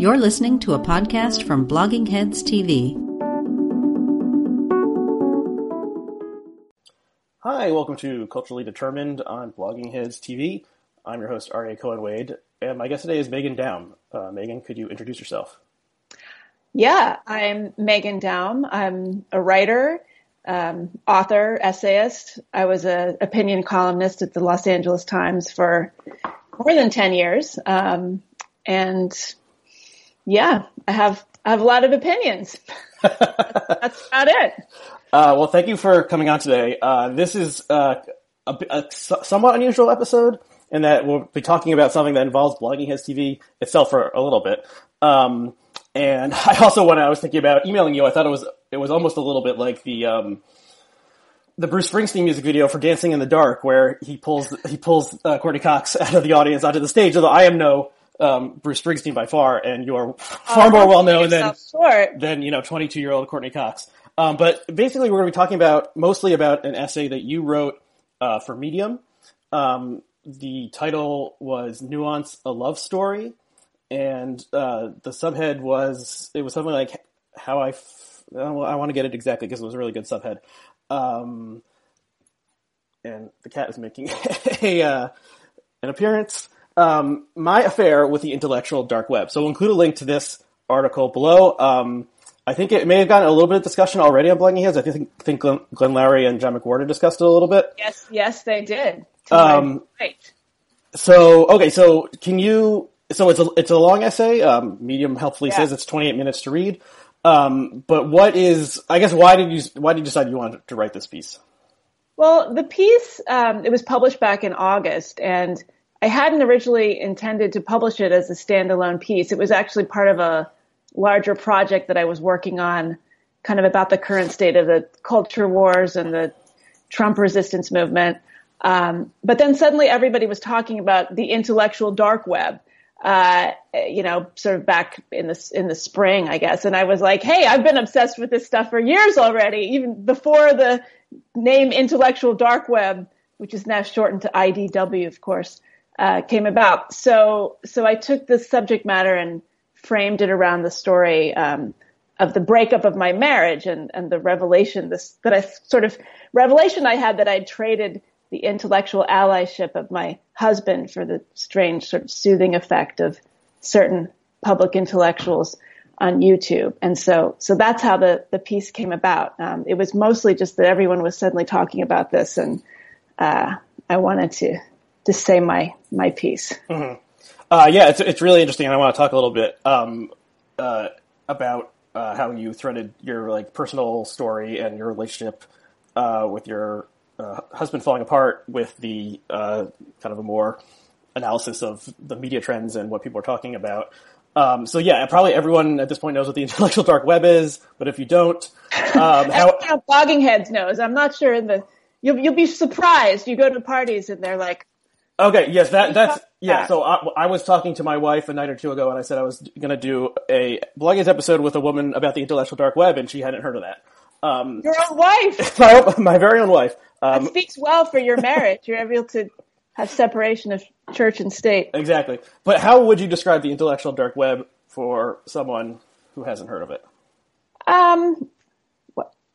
You're listening to a podcast from Blogging Heads TV. Hi, welcome to Culturally Determined on Blogging Heads TV. I'm your host, Aryeh Cohen Wade, and my guest today is Meghan Daum. Uh, Meghan, could you introduce yourself? Yeah, I'm Meghan Daum. I'm a writer, um, author, essayist. I was an opinion columnist at the Los Angeles Times for more than 10 years. Um, and yeah, I have, I have a lot of opinions. that's, that's about it. Uh, well, thank you for coming on today. Uh, this is uh, a, a, somewhat unusual episode in that we'll be talking about something that involves Blogging Heads TV itself for a little bit. Um, and I also, when I was thinking about emailing you, I thought it was it was almost a little bit like the um, the Bruce Springsteen music video for "Dancing in the Dark," where he pulls he pulls uh, Courteney Cox out of the audience onto the stage. Although I am no um, Bruce Springsteen by far, and you're far Oh, more well known than short. than you know 22 year old Courteney Cox. Um, but basically, we're going to be talking about mostly about an essay that you wrote uh, for Medium. Um, the title was "Nuance: A Love Story," and uh, the subhead was it was something like how I. F- I want to get it exactly because it was a really good subhead. Um, and the cat is making a uh, an appearance. Um, my affair with the intellectual dark web. So we'll include a link to this article below. Um, I think it may have gotten a little bit of discussion already on Blogging Heads. I think, think Glenn, Glenn Loury and John McWhorter discussed it a little bit. Yes, yes, they did. Um, right. So, okay, so can you, so it's a, it's a long essay. Um, Medium helpfully Yeah. says it's 28 minutes to read. Um, but what is, I guess, why did you, why did you decide you wanted to write this piece? Well, the piece, um, it was published back in August and I hadn't originally intended to publish it as a standalone piece. It was actually part of a larger project that I was working on kind of about the current state of the culture wars and the Trump resistance movement. Um, but then suddenly everybody was talking about the intellectual dark web, uh, you know, sort of back in the, in the spring, I guess. And I was like, Hey, I've been obsessed with this stuff for years already, even before the name intellectual dark web, which is now shortened to IDW, of course, uh, came about. So, so I took this subject matter and framed it around the story, um, of the breakup of my marriage and, and the revelation, this, that I sort of, revelation I had that I'd traded the intellectual allyship of my husband for the strange sort of soothing effect of certain public intellectuals on YouTube. And so, so that's how the, the piece came about. Um, it was mostly just that everyone was suddenly talking about this and, uh, I wanted to, to say my, my piece. Uh, yeah, it's it's really interesting, and I want to talk a little bit um, uh, about uh, how you threaded your like personal story and your relationship uh, with your uh, husband falling apart with the uh, kind of a more analysis of the media trends and what people are talking about. Um, so yeah, probably everyone at this point knows what the intellectual dark web is, but if you don't, um, how, You know, blogging heads knows. I'm not sure in the, you'll, you'll be surprised. You go to parties and they're like, Okay, yes, that that's yeah. So I, I was talking to my wife a night or two ago, and I said I was going to do a blogging episode with a woman about the intellectual dark web, and she hadn't heard of that. Um, your own wife. my, my very own wife. Um, It speaks well for your marriage. You're able to have separation of church and state. exactly. But how would you describe the intellectual dark web for someone who hasn't heard of it? Um,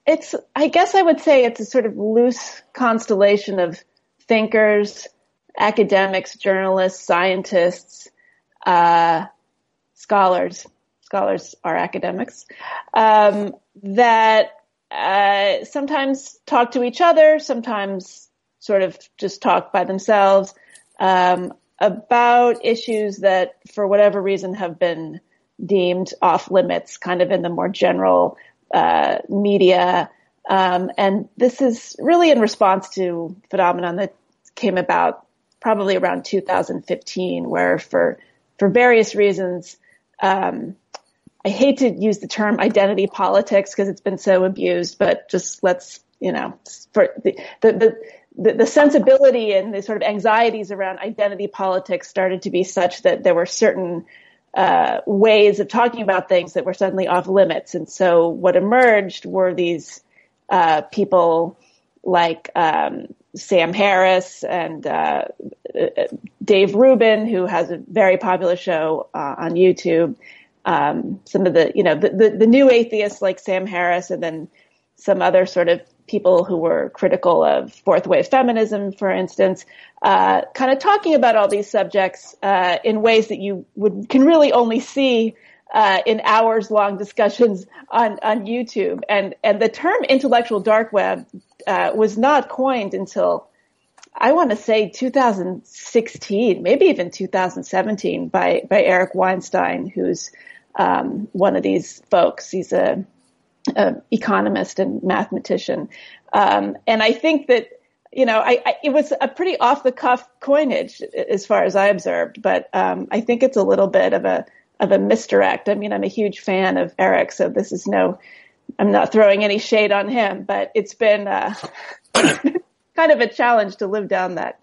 it's, I guess I would say it's a sort of loose constellation of thinkers, academics, journalists, scientists, uh, scholars. Scholars are academics um, that uh, sometimes talk to each other, sometimes sort of just talk by themselves um, about issues that, for whatever reason, have been deemed off limits, kind of in the more general uh, media. Um, and this is really in response to phenomenon that came about probably around 2015, where for for various reasons, um, I hate to use the term identity politics because it's been so abused, but just let's you know for the the, the the, the sensibility and the sort of anxieties around identity politics started to be such that there were certain uh, ways of talking about things that were suddenly off limits. And so what emerged were these uh, people like um, Sam Harris and uh, Dave Rubin, who has a very popular show uh, on YouTube, um, some of the, you know, the, the, the new atheists like Sam Harris and then some other sort of people who were critical of fourth wave feminism, for instance, uh, kind of talking about all these subjects uh, in ways that you would can really only see uh, in hours long discussions on on YouTube. And and the term intellectual dark web uh, was not coined until I want to say 2016, maybe even 2017 by by Eric Weinstein, who's um, one of these folks. He's a uh, economist and mathematician. Um, and I think that, you know, I, I, it was a pretty off the cuff coinage as far as I observed, but um, I think it's a little bit of a of a misdirect. I mean, I'm a huge fan of Eric, so this is no, I'm not throwing any shade on him, but it's been uh, kind of a challenge to live down that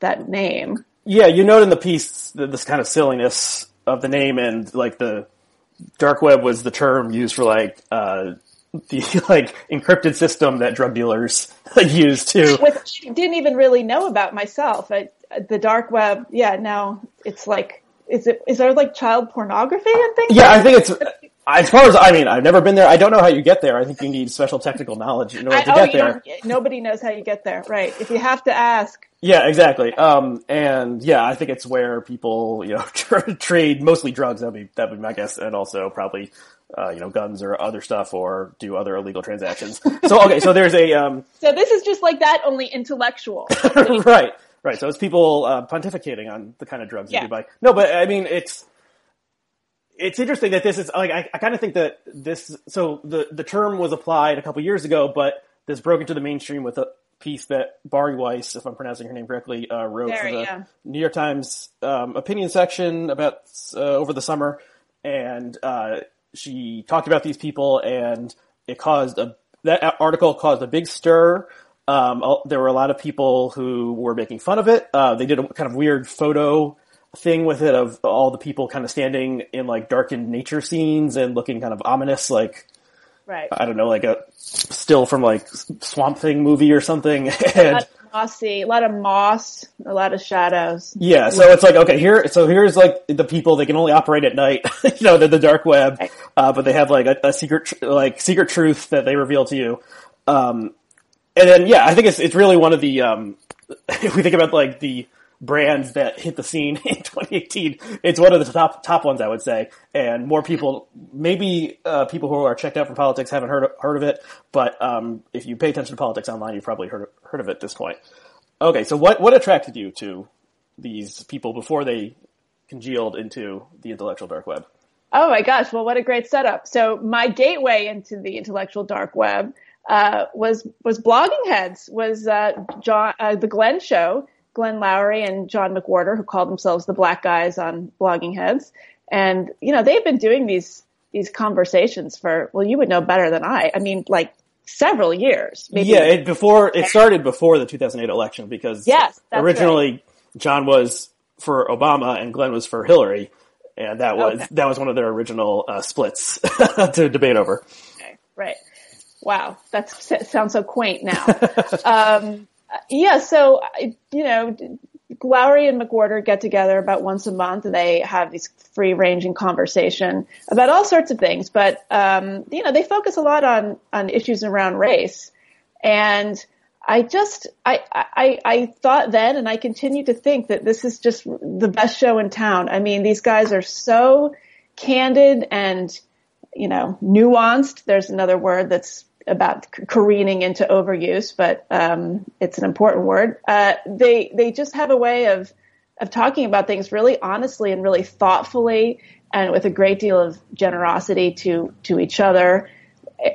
that name. Yeah, you note in the piece this kind of silliness of the name and like the dark web was the term used for like uh, the like encrypted system that drug dealers use to. Which I didn't even really know about myself. I, the dark web, yeah. Now it's like, is it is there like child pornography and things? Yeah, I think it's. As far as I mean, I've never been there. I don't know how you get there. I think you need special technical knowledge in order to I, get there. Nobody knows how you get there, right? If you have to ask. Yeah, exactly. Um, and yeah, I think it's where people, you know, trade mostly drugs. That'd be that would be my guess, and also probably uh, you know, guns or other stuff or do other illegal transactions. So, okay, so there's a, um, So this is just like that, only intellectual. right, right. So it's people, uh, pontificating on the kind of drugs yeah. you buy. No, but I mean, it's, it's interesting that this is, like, I, I kind of think that this, so the, the term was applied a couple years ago, but this broke into the mainstream with a piece that Bari Weiss, if I'm pronouncing her name correctly, uh, wrote there, for the yeah. New York Times, um, opinion section about, uh, over the summer. And, uh, she talked about these people and it caused a, that article caused a big stir. Um, there were a lot of people who were making fun of it. Uh, they did a kind of weird photo thing with it of all the people kind of standing in like darkened nature scenes and looking kind of ominous, like, right. I don't know, like a still from like Swamp Thing movie or something. and mossy, a lot of moss, a lot of shadows. Yeah, so it's like okay, here, so here's like the people they can only operate at night, you know, the, the dark web, uh, but they have like a, a, secret, like secret truth that they reveal to you. Um, and then yeah, I think it's it's really one of the um, if we think about like the brands that hit the scene in 2018. It's one of the top top ones, I would say, and more people, maybe uh, people who are checked out from politics haven't heard of, heard of it, but um, if you pay attention to politics online, you've probably heard heard of it at this point. Okay, so what what attracted you to these people before they congealed into the intellectual dark web? Oh my gosh! Well, what a great setup. So my gateway into the intellectual dark web uh, was was blogging heads was uh, John uh, the Glenn Show Glenn Loury and John McWhorter, who call themselves the Black Guys on Blogging Heads, and you know they've been doing these these conversations for well, you would know better than I. I mean, like several years. Maybe. Yeah, it before it started before the 2008 election because yes, originally right. John was for Obama and Glenn was for Hillary, and that was okay. that was one of their original uh, splits to debate over. Okay, right. Wow, that sounds so quaint now. um, yeah, so you know, Loury and McWhorter get together about once a month, and they have these free-ranging conversation about all sorts of things. But um, you know, they focus a lot on on issues around race, and I just I, I I thought then, and I continue to think that this is just the best show in town. I mean, these guys are so candid and you know nuanced. There's another word that's about careening into overuse, but um, it's an important word. Uh, they they just have a way of of talking about things really honestly and really thoughtfully, and with a great deal of generosity to to each other.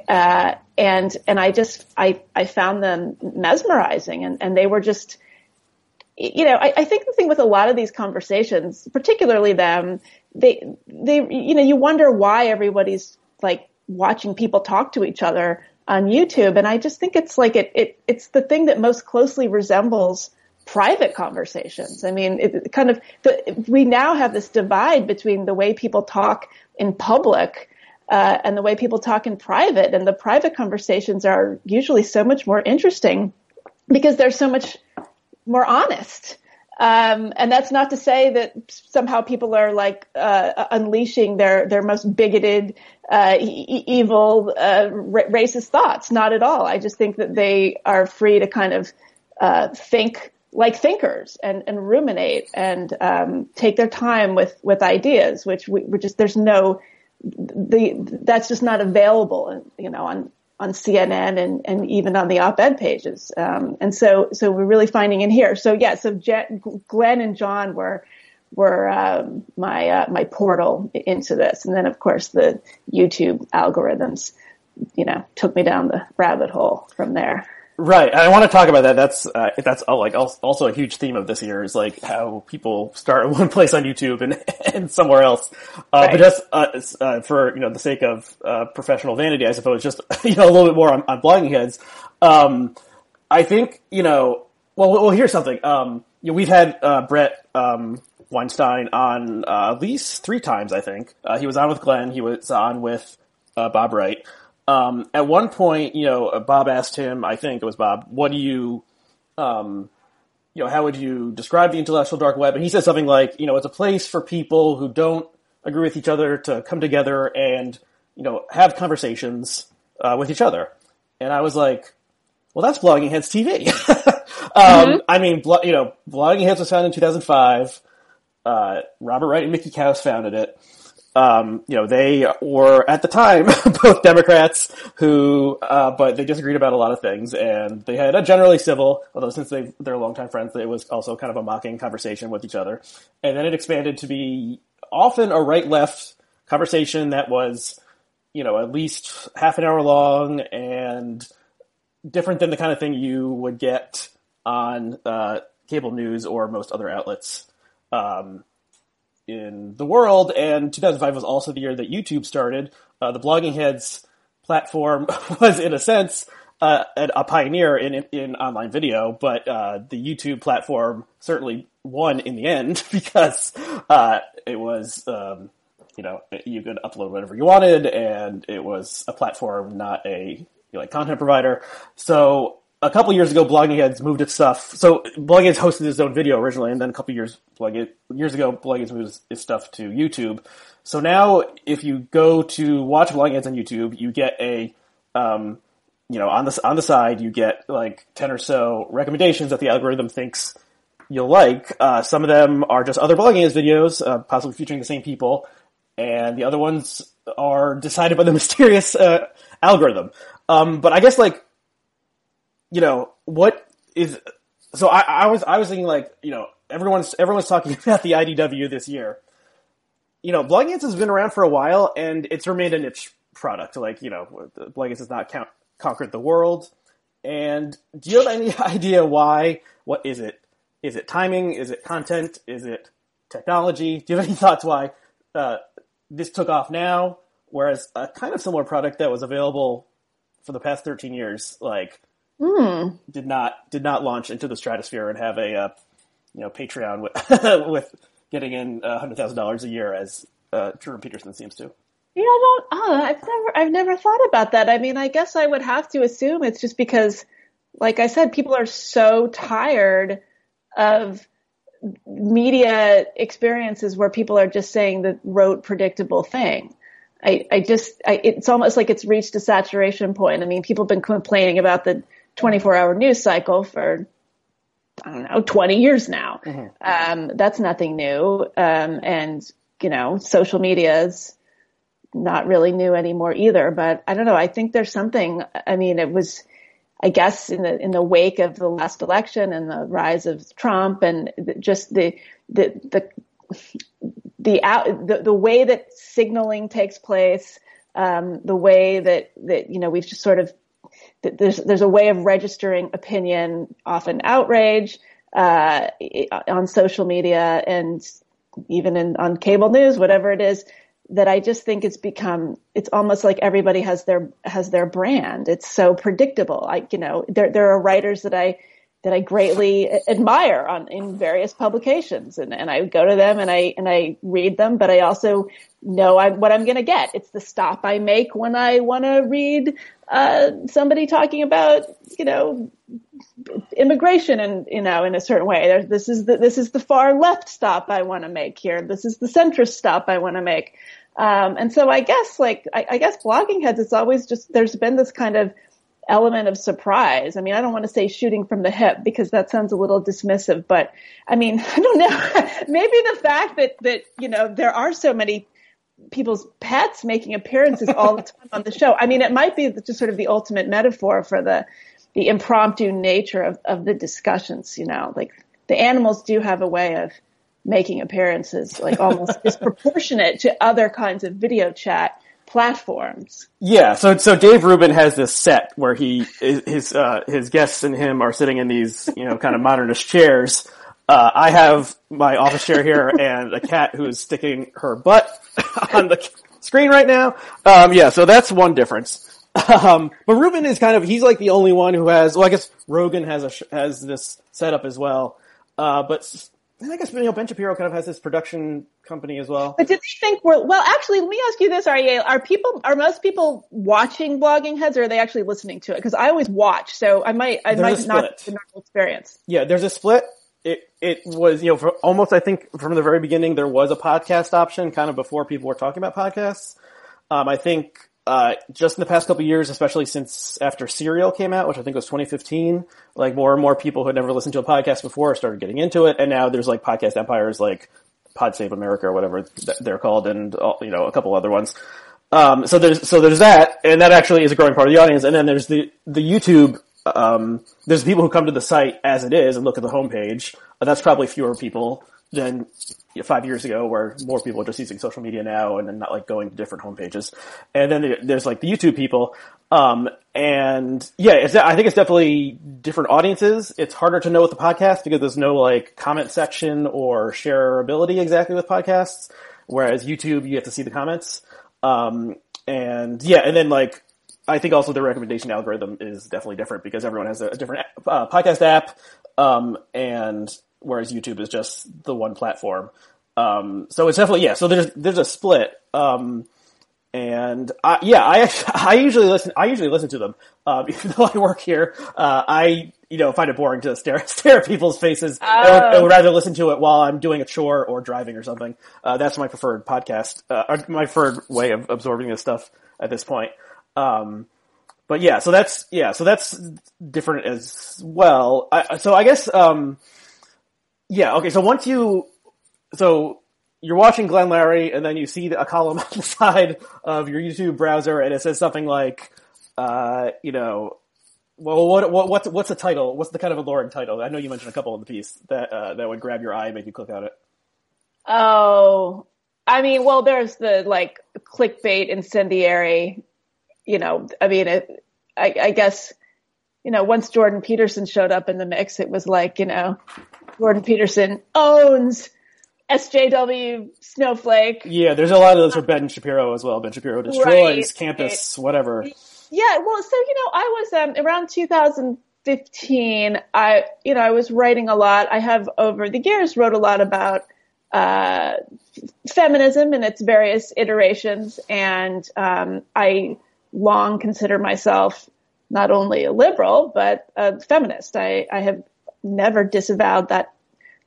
Uh, and and I just I I found them mesmerizing, and and they were just. You know, I, I think the thing with a lot of these conversations, particularly them, they, they, you know, you wonder why everybody's like watching people talk to each other on YouTube. And I just think it's like it, it it's the thing that most closely resembles private conversations. I mean, it kind of the, we now have this divide between the way people talk in public uh, and the way people talk in private. And the private conversations are usually so much more interesting because they're so much more honest. Um, and that's not to say that somehow people are like uh, unleashing their their most bigoted, uh, e- evil, uh, racist thoughts. Not at all. I just think that they are free to kind of uh, think like thinkers and, and ruminate and um, take their time with with ideas, which we, we just there's no the that's just not available, you know, on on CNN and, and even on the op-ed pages. Um, and so, so we're really finding in here. So yeah, so Jen, Glenn and John were, were, um, my, uh, my portal into this. And then of course the YouTube algorithms, you know, took me down the rabbit hole from there. Right, and I want to talk about that. That's uh, that's uh, like also a huge theme of this year is like how people start in one place on YouTube and and somewhere else. Uh, right. But just uh, uh, for you know the sake of uh, professional vanity, I suppose, just you know a little bit more on, on blogging heads. Um, I think you know. Well, well, here's something. Um, you know, we've had Bret um, Weinstein on at least three times. I think he was on with Glenn. He was on with Bob Wright. Um, at one point, you know, Bob asked him, I think it was Bob, what do you, um, you know, how would you describe the intellectual dark web? And he said something like, you know, it's a place for people who don't agree with each other to come together and, you know, have conversations uh, with each other. And I was like, well, that's Blogging Heads TV. um, mm-hmm. I mean, blo- you know, Blogging Heads was founded in 2005. Uh, Robert Wright and Mickey Kaus founded it um, you know, they were at the time both Democrats who, uh, but they disagreed about a lot of things, and they had a generally civil, although since they they're longtime friends, it was also kind of a mocking conversation with each other, and then it expanded to be often a right left conversation that was, you know, at least half an hour long and different than the kind of thing you would get on uh, cable news or most other outlets. Um, in the world. And 2005 was also the year that YouTube started. Uh, the Blogging Heads platform was, in a sense, uh, a pioneer in, in, in online video, but uh, the YouTube platform certainly won in the end because uh, it was, um, you know, you could upload whatever you wanted, and it was a platform, not a like content provider. So a couple years ago, Blogging Heads moved its stuff. So Blogging Heads hosted its own video originally, and then a couple years years ago, Blogging Heads moved its stuff to YouTube. So now, if you go to watch Blogging Heads on YouTube, you get a, um, you know, on the on the side, you get like ten or so recommendations that the algorithm thinks you'll like. Uh, some of them are just other Blogging Heads videos, uh, possibly featuring the same people, and the other ones are decided by the mysterious uh, algorithm. Um, but I guess like you know, what is, so I, I was, I was thinking like, you know, everyone's, everyone's talking about the IDW this year. You know, Blogging Heads been around for a while and it's remained a niche product. Like, you know, Blogging Heads not count, conquered the world. And do you have any idea why? What is it? Is it timing? Is it content? Is it technology? Do you have any thoughts why uh, this took off now, whereas a kind of similar product that was available for the past 13 years, like mm. did not did not launch into the stratosphere and have a uh, you know Patreon with with getting in hundred thousand dollars a year as uh, Jordan Peterson seems to. Yeah, I don't. Oh, I've never I've never thought about that. I mean, I guess I would have to assume it's just because, like I said, people are so tired of media experiences where people are just saying the rote predictable thing. I, I just, I, it's almost like it's reached a saturation point. I mean, people have been complaining about the 24 hour news cycle for I don't know, 20 years now. Mm-hmm. Um, that's nothing new. Um, and, you know, social media is not really new anymore either, but I don't know. I think there's something, I mean, it was, I guess in the, in the wake of the last election and the rise of Trump and just the, the, the, the, out, the, the way that signaling takes place, um, the way that, that, you know, we've just sort of there's there's a way of registering opinion, often outrage, uh, on social media and even in on cable news, whatever it is. That I just think it's become it's almost like everybody has their has their brand. It's so predictable. I you know there there are writers that I that I greatly admire on in various publications, and, and I go to them and I and I read them, but I also know I, what I'm going to get. It's the stop I make when I want to read uh, somebody talking about you know immigration and you know in a certain way. This is the this is the far left stop I want to make here. This is the centrist stop I want to make. Um, and so I guess like I, I guess blogging heads, it's always just there's been this kind of element of surprise. I mean, I don't want to say shooting from the hip because that sounds a little dismissive, but I mean, I don't know. Maybe the fact that, that, you know, there are so many people's pets making appearances all the time on the show. I mean, it might be just sort of the ultimate metaphor for the, the impromptu nature of, of the discussions, you know, like the animals do have a way of making appearances like almost disproportionate to other kinds of video chat platforms. Yeah, so so Dave Rubin has this set where he his uh, his guests and him are sitting in these you know kind of modernist chairs. Uh, I have my office chair here and a cat who is sticking her butt on the screen right now. Um, yeah, so that's one difference. Um, but Rubin is kind of he's like the only one who has. Well, I guess Rogan has a has this setup as well. Uh, but I guess you know Ben Shapiro kind of has this production company as well. But do they think we're well? Actually, let me ask you this: Are are people are most people watching Blogging Heads, or are they actually listening to it? Because I always watch, so I might I there's might not have the normal experience. Yeah, there's a split. It it was you know for almost I think from the very beginning there was a podcast option, kind of before people were talking about podcasts. Um, I think uh, just in the past couple years, especially since after Serial came out, which I think was 2015, like more and more people who had never listened to a podcast before started getting into it, and now there's like podcast empires like Pod Save America or whatever they're called, and you know a couple other ones. Um, so there's so there's that, and that actually is a growing part of the audience. And then there's the the YouTube. Um, there's people who come to the site as it is and look at the homepage. That's probably fewer people than five years ago where more people are just using social media now and then not like going to different homepages. And then there's like the YouTube people. Um, and yeah, I think it's definitely different audiences. It's harder to know with the podcast because there's no like comment section or shareability exactly with podcasts. Whereas YouTube, you have to see the comments. Um, and yeah, and then like, I think also the recommendation algorithm is definitely different because everyone has a, different uh, podcast app. Um, and whereas YouTube is just the one platform. Um, so it's definitely yeah. So there's there's a split. Um, and I, yeah, I I usually listen. I usually listen to them, um, even though I work here. Uh, I you know find it boring to stare stare at people's faces. Oh. I, would, I, would, rather listen to it while I'm doing a chore or driving or something. Uh, that's my preferred podcast. Uh, my preferred way of absorbing this stuff at this point. Um, but yeah, so that's yeah, so that's different as well. I, so I guess um, yeah, okay, so once you, so you're watching Glenn Loury and then you see a column on the side of your YouTube browser and it says something like, uh, you know, well, what, what, what's, what's the title? What's the kind of alluring title? I know you mentioned a couple in the piece that, uh, that would grab your eye and make you click on it. Oh, I mean, well, there's the like clickbait incendiary, you know, I mean, it, I, I guess, you know, once Jordan Peterson showed up in the mix, it was like, you know, Jordan Peterson owns SJW Snowflake. Yeah, there's a lot of those for Ben Shapiro as well. Ben Shapiro destroys right. campus, right. whatever. Yeah, well, so you know, I was um, around 2015. I, you know, I was writing a lot. I have over the years wrote a lot about uh, feminism and its various iterations, and um, I long consider myself not only a liberal but a feminist. I, I have never disavowed that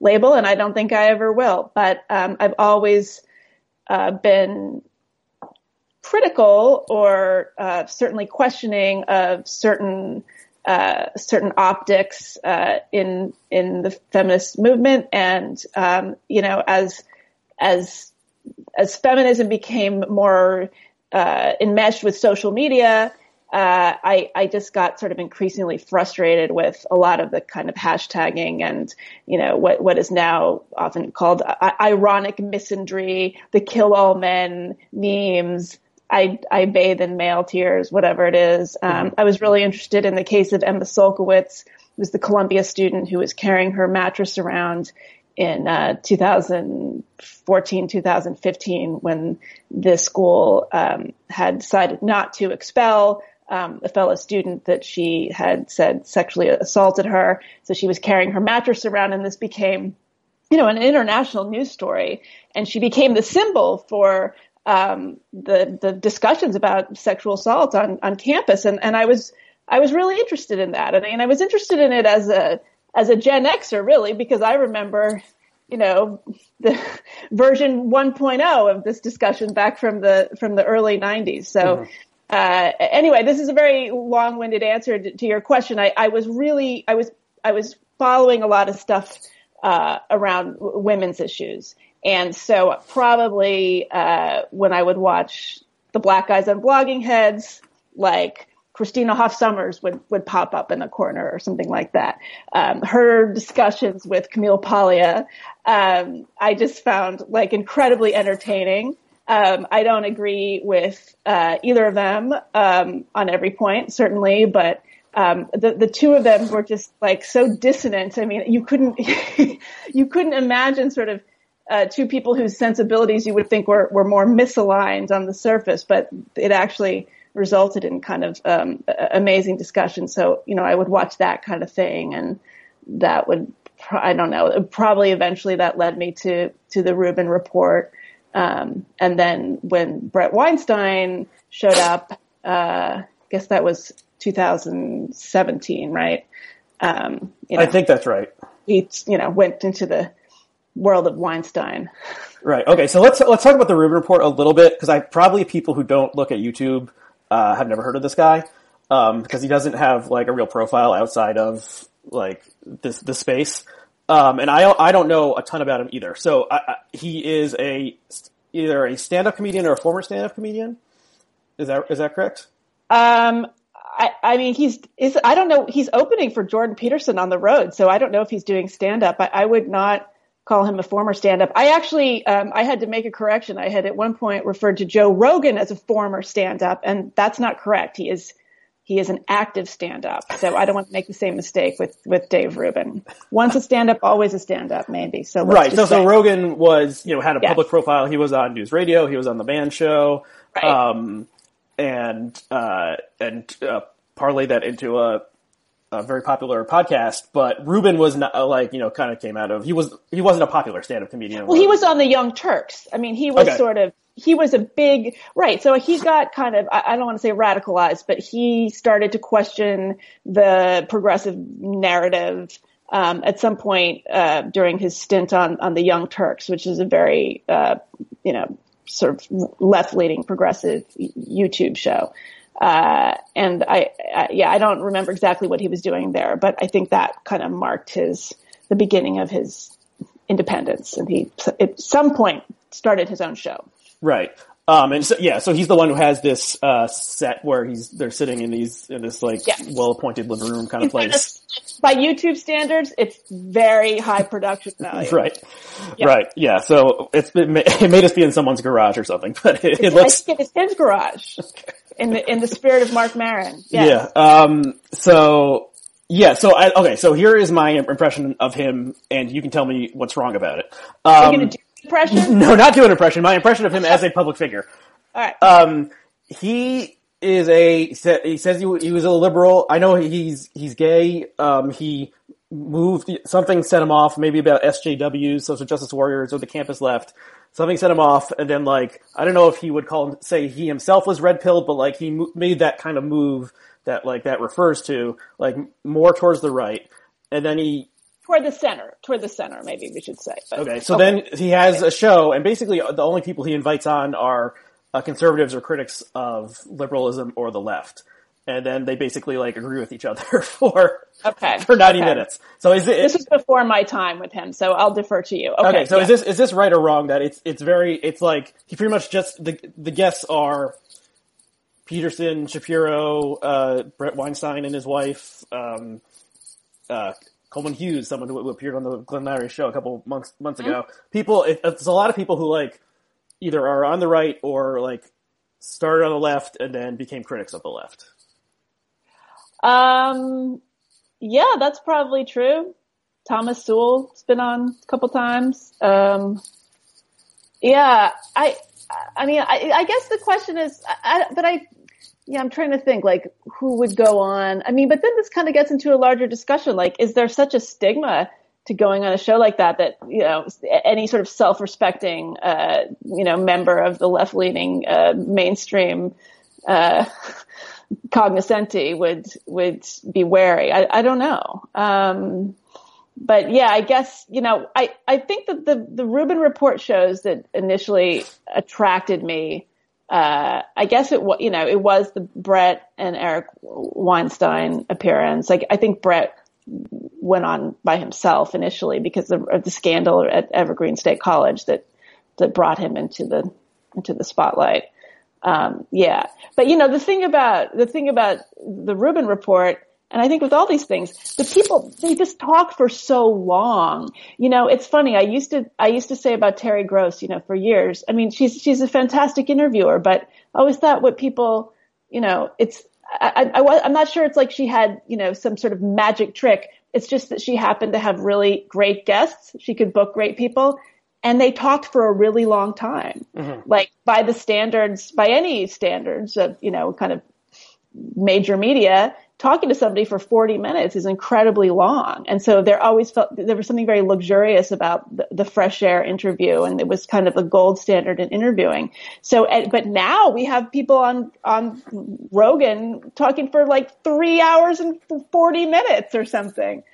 label, and I don't think I ever will. But um, I've always uh, been critical or uh, certainly questioning of certain uh, certain optics uh, in in the feminist movement, and um, you know, as as as feminism became more uh, enmeshed with social media, uh, I, I just got sort of increasingly frustrated with a lot of the kind of hashtagging and, you know, what, what is now often called ironic misandry, the kill all men memes. I, I bathe in male tears, whatever it is. Um, mm-hmm. I was really interested in the case of Emma Sulkowicz, who was the Columbia student who was carrying her mattress around in uh, 2014, 2015, when the school um, had decided not to expel um, a fellow student that she had said sexually assaulted her. So she was carrying her mattress around, and this became, you know, an international news story. And she became the symbol for um, the the discussions about sexual assault on on campus. And and I was I was really interested in that, and, and I was interested in it as a as a Gen Xer, really, because I remember you know, the version 1.0 of this discussion back from the from the early 90s. So. Mm-hmm. Uh, anyway, this is a very long-winded answer to, to your question. I, I, was really, I was, I was following a lot of stuff uh, around women's issues, and so probably uh, when I would watch the Black Guys on Blogging Heads, like Christina Hoff Sommers would, would pop up in the corner or something like that. Um, her discussions with Camille Paglia, um, I just found like incredibly entertaining. Um, I don't agree with uh, either of them um, on every point, certainly, but um, the the two of them were just like so dissonant. I mean, you couldn't you couldn't imagine sort of uh, two people whose sensibilities you would think were were more misaligned on the surface, but it actually resulted in kind of um, amazing discussion. So, you know, I would watch that kind of thing and that would, I don't know, probably eventually that led me to, to the Rubin report. Um, and then when Bret Weinstein showed up, uh, I guess that was 2017, right? Um, you know, I think that's right. He, you know, went into the world of Weinstein. Right. Okay. So let's let's talk about the Rubin report a little bit because I probably people who don't look at YouTube uh, have never heard of this guy um, because he doesn't have like a real profile outside of like this the space. Um, and I I don't know a ton about him either. So I, I, he is a either a stand up comedian or a former stand up comedian. Is that is that correct? Um, I, I mean, he's is I don't know. He's opening for Jordan Peterson on the road, so I don't know if he's doing stand up. I, I would not call him a former stand-up. I actually, um, I had to make a correction. I had at one point referred to Joe Rogan as a former stand-up, and that's not correct. He is, he is an active stand-up. So I don't want to make the same mistake with, with Dave Rubin. Once a stand-up, always a stand-up, maybe. So right. So, so Rogan was, you know, had a public profile. He was on News Radio. He was on the Man Show. Right. Um, and, uh, and, uh, parlay that into a, a very popular podcast, but Rubin was not uh, like you know kind of came out of he was he wasn't a popular stand-up comedian. Well, he was on the Young Turks. I mean, he was okay. sort of he was a big right. So he got kind of I, I don't want to say radicalized, but he started to question the progressive narrative. Um, at some point uh, during his stint on on the Young Turks, which is a very uh, you know sort of left leaning progressive YouTube show. Uh, and I, I, yeah, I don't remember exactly what he was doing there, but I think that kind of marked his, the beginning of his independence. And he, at some point, started his own show. Right. Um, and so, yeah, so he's the one who has this, uh, set where he's, they're sitting in these, in this like yeah. well-appointed living room kind of place. By YouTube standards, it's very high production value. right. Yeah. Right. Yeah. So it's, it may, it may just be in someone's garage or something, but it, it looks. I think it's his garage. Okay in the in the spirit of Marc Maron. Yes. Yeah. Um. So yeah. So I, okay. So here is my impression of him, and you can tell me what's wrong about it. Um, Are you going to do impression? No, not do an impression. My impression of him as a public figure. All right. Um. He is a he says he, he was a liberal. I know he's he's gay. Um. He moved something set him off maybe about SJWs, social justice warriors, or the campus left something set him off, and then like I don't know if he would call say he himself was red pilled, but like he mo- made that kind of move that like that refers to like more towards the right, and then he toward the center, toward the center, maybe we should say. But, okay, so okay. then he has a show, and basically the only people he invites on are uh, conservatives or critics of liberalism or the left and then they basically like agree with each other for okay for 90 okay. minutes. So is it This is before my time with him, so I'll defer to you. Okay, okay so yeah. is this is this right or wrong that it's it's very it's like he pretty much just the the guests are Peterson, Shapiro, uh, Bret Weinstein and his wife, um, uh, Coleman Hughes, someone who appeared on the Glenn Loury show a couple months months mm-hmm. ago. People, it, it's a lot of people who like either are on the right or like started on the left and then became critics of the left. Um, yeah, that's probably true. Thomas Sowell's been on a couple times. Um, yeah, I, I mean, I, I guess the question is, I, but I, yeah, I'm trying to think like who would go on. I mean, but then this kind of gets into a larger discussion. Like, is there such a stigma to going on a show like that that you know any sort of self-respecting uh, you know member of the left-leaning uh, mainstream uh, cognoscenti would would be wary. I, I don't know. Um, but yeah, I guess you know I I think that the the Rubin report shows that initially attracted me uh, I guess it was, you know, it was the Bret and Eric Weinstein appearance. Like, I think Bret went on by himself initially because of, of, the scandal at Evergreen State College that, that brought him into the, into the spotlight. Um, yeah. But, you know, the thing about, the thing about the Rubin report and I think with all these things, the people, they just talk for so long. You know, it's funny. I used to, I used to say about Terry Gross, you know, for years. I mean, she's, she's a fantastic interviewer, but I always thought what people, you know, it's, I, I, I'm not sure it's like she had, you know, some sort of magic trick. It's just that she happened to have really great guests. She could book great people and they talked for a really long time. Mm-hmm. Like by the standards, by any standards of, you know, kind of major media, talking to somebody for 40 minutes is incredibly long. And so there always felt, there was something very luxurious about the, the fresh air interview and it was kind of a gold standard in interviewing. So, but now we have people on, on Rogan talking for like three hours and 40 minutes or something.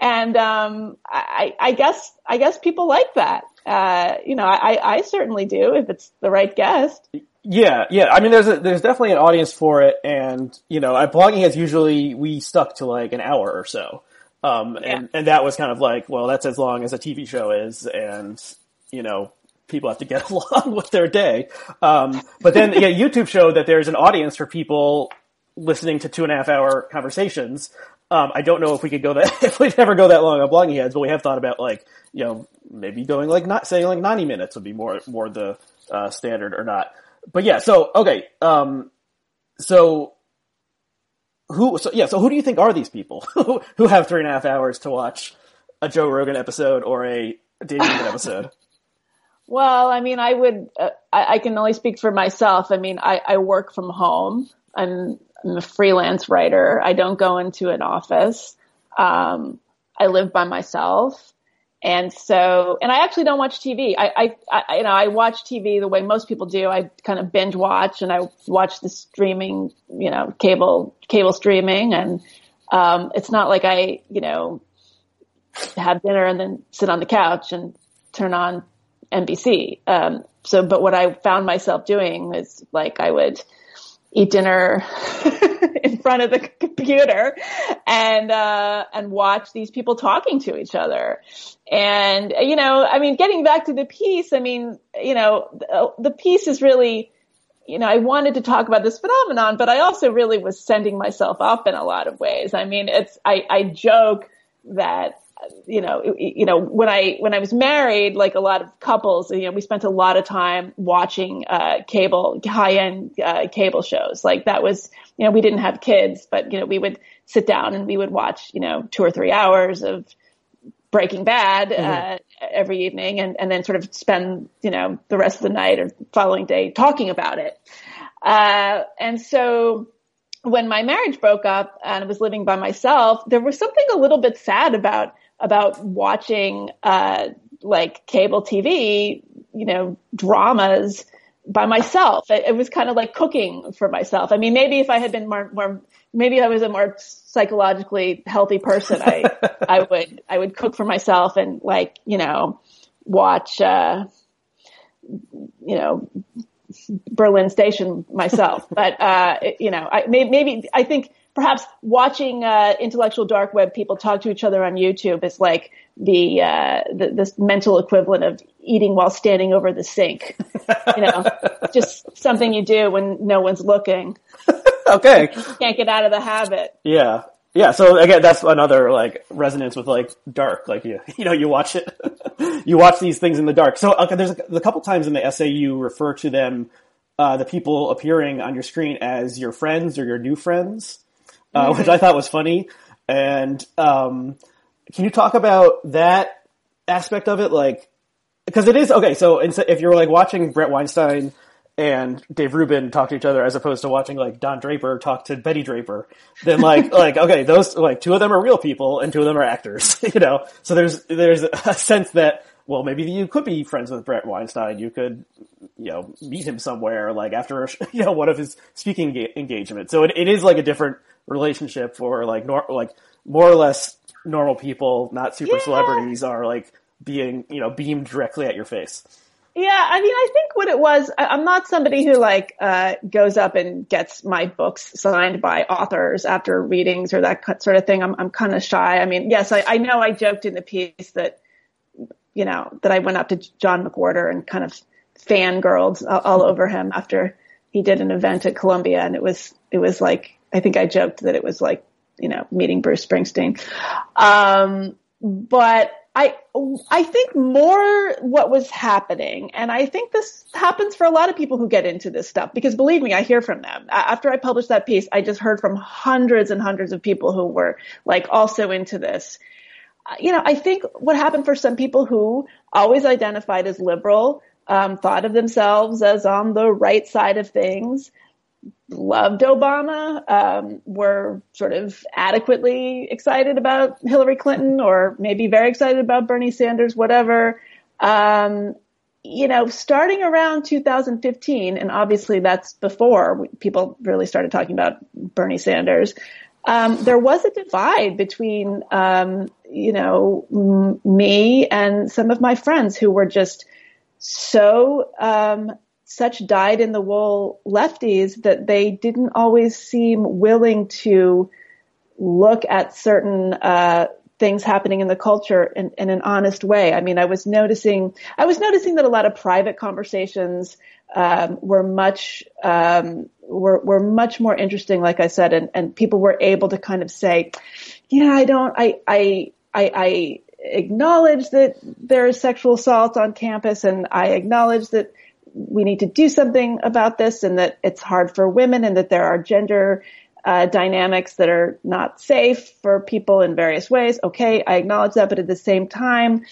And, um, I, I guess, I guess people like that. Uh, you know, I, I certainly do if it's the right guest. Yeah, yeah. I mean, there's a, there's definitely an audience for it, and you know, blogging heads usually we stuck to like an hour or so, um, yeah. and and that was kind of like, well, that's as long as a TV show is, and you know, people have to get along with their day. Um, but then yeah, YouTube showed that there's an audience for people listening to two and a half hour conversations. Um, I don't know if we could go that if we'd ever go that long on blogging heads, but we have thought about like you know maybe going like not saying like 90 minutes would be more more the uh, standard or not but yeah, so okay, um, so who? So yeah, so who do you think are these people who have three and a half hours to watch a Joe Rogan episode or a David episode? Well, I mean, I would. Uh, I, I, can only speak for myself. I mean, I, I work from home. I'm, I'm, a freelance writer. I don't go into an office. Um, I live by myself. And so, and I actually don't watch TV. I, I, I, you know, I watch TV the way most people do. I kind of binge watch and I watch the streaming, you know, cable, cable streaming. And, um, it's not like I, you know, have dinner and then sit on the couch and turn on NBC. Um, so, but what I found myself doing is like I would eat dinner in front of the computer and uh, and watch these people talking to each other. And you know, I mean, getting back to the piece, I mean, you know, the, the piece is really you know, I wanted to talk about this phenomenon, but I also really was sending myself up in a lot of ways. I mean, it's, I, I joke that you know, you know, when I, when I was married, like a lot of couples, you know, we spent a lot of time watching, uh, cable, high end, uh, cable shows. Like that was, you know, we didn't have kids, but, you know, we would sit down and we would watch, you know, two or three hours of Breaking Bad, mm-hmm. uh, every evening and, and then sort of spend, you know, the rest of the night or following day talking about it. Uh, and so, when my marriage broke up and I was living by myself, there was something a little bit sad about about watching uh, like cable TV, you know, dramas by myself. It, it was kind of like cooking for myself. I mean, maybe if I had been more, more maybe I was a more psychologically healthy person, I, I would, I would cook for myself and like, you know, watch, uh, you know, Berlin Station myself. But, uh, you know, I, maybe, I think perhaps watching uh, intellectual dark web people talk to each other on YouTube is like the, uh, the this mental equivalent of eating while standing over the sink. you know, just something you do when no one's looking. okay. You can't get out of the habit. Yeah. Yeah, so again, that's another like resonance with like dark. Like you, you know, you watch it, you watch these things in the dark. So okay, there's a, a couple times in the essay you refer to them, uh, the people appearing on your screen as your friends or your new friends uh, mm-hmm. which I thought was funny. And um, can you talk about that aspect of it? Like, because it is okay. So if you're like watching Bret Weinstein and Dave Rubin talk to each other as opposed to watching like Don Draper talk to Betty Draper, then like like okay, those like two of them are real people and two of them are actors, you know. So there's there's a sense that well maybe you could be friends with Bret Weinstein, you could you know meet him somewhere like after you know one of his speaking ga- engagements. So it, it is like a different relationship for like nor- like more or less normal people, not super Yeah. celebrities, are like being you know beamed directly at your face. Yeah, I mean, I think what it was, I, I'm not somebody who like uh, goes up and gets my books signed by authors after readings or that sort of thing. I'm I'm kind of shy. I mean, yes, I, I know I joked in the piece that you know that I went up to John McWhorter and kind of fangirled all, over him after he did an event at Columbia, and it was it was like I think I joked that it was like you know meeting Bruce Springsteen. Um, but I I think more what was happening, and I think this happens for a lot of people who get into this stuff because believe me, I hear from them. After I published that piece, I just heard from hundreds and hundreds of people who were like also into this. You know, I think what happened for some people who always identified as liberal, um, thought of themselves as on the right side of things, loved Obama, um, were sort of adequately excited about Hillary Clinton or maybe very excited about Bernie Sanders, whatever. Um, you know, starting around 2015, and obviously that's before people really started talking about Bernie Sanders. Um, there was a divide between, um, you know, m- me and some of my friends who were just so um, such dyed in the wool lefties that they didn't always seem willing to look at certain uh, things happening in the culture in, in an honest way. I mean, I was noticing, I was noticing that a lot of private conversations um, were much um, were were much more interesting, like I said, and, and people were able to kind of say, yeah, I don't, I, I, I, I acknowledge that there is sexual assault on campus, and I acknowledge that we need to do something about this, and that it's hard for women, and that there are gender uh, dynamics that are not safe for people in various ways. Okay, I acknowledge that, but at the same time,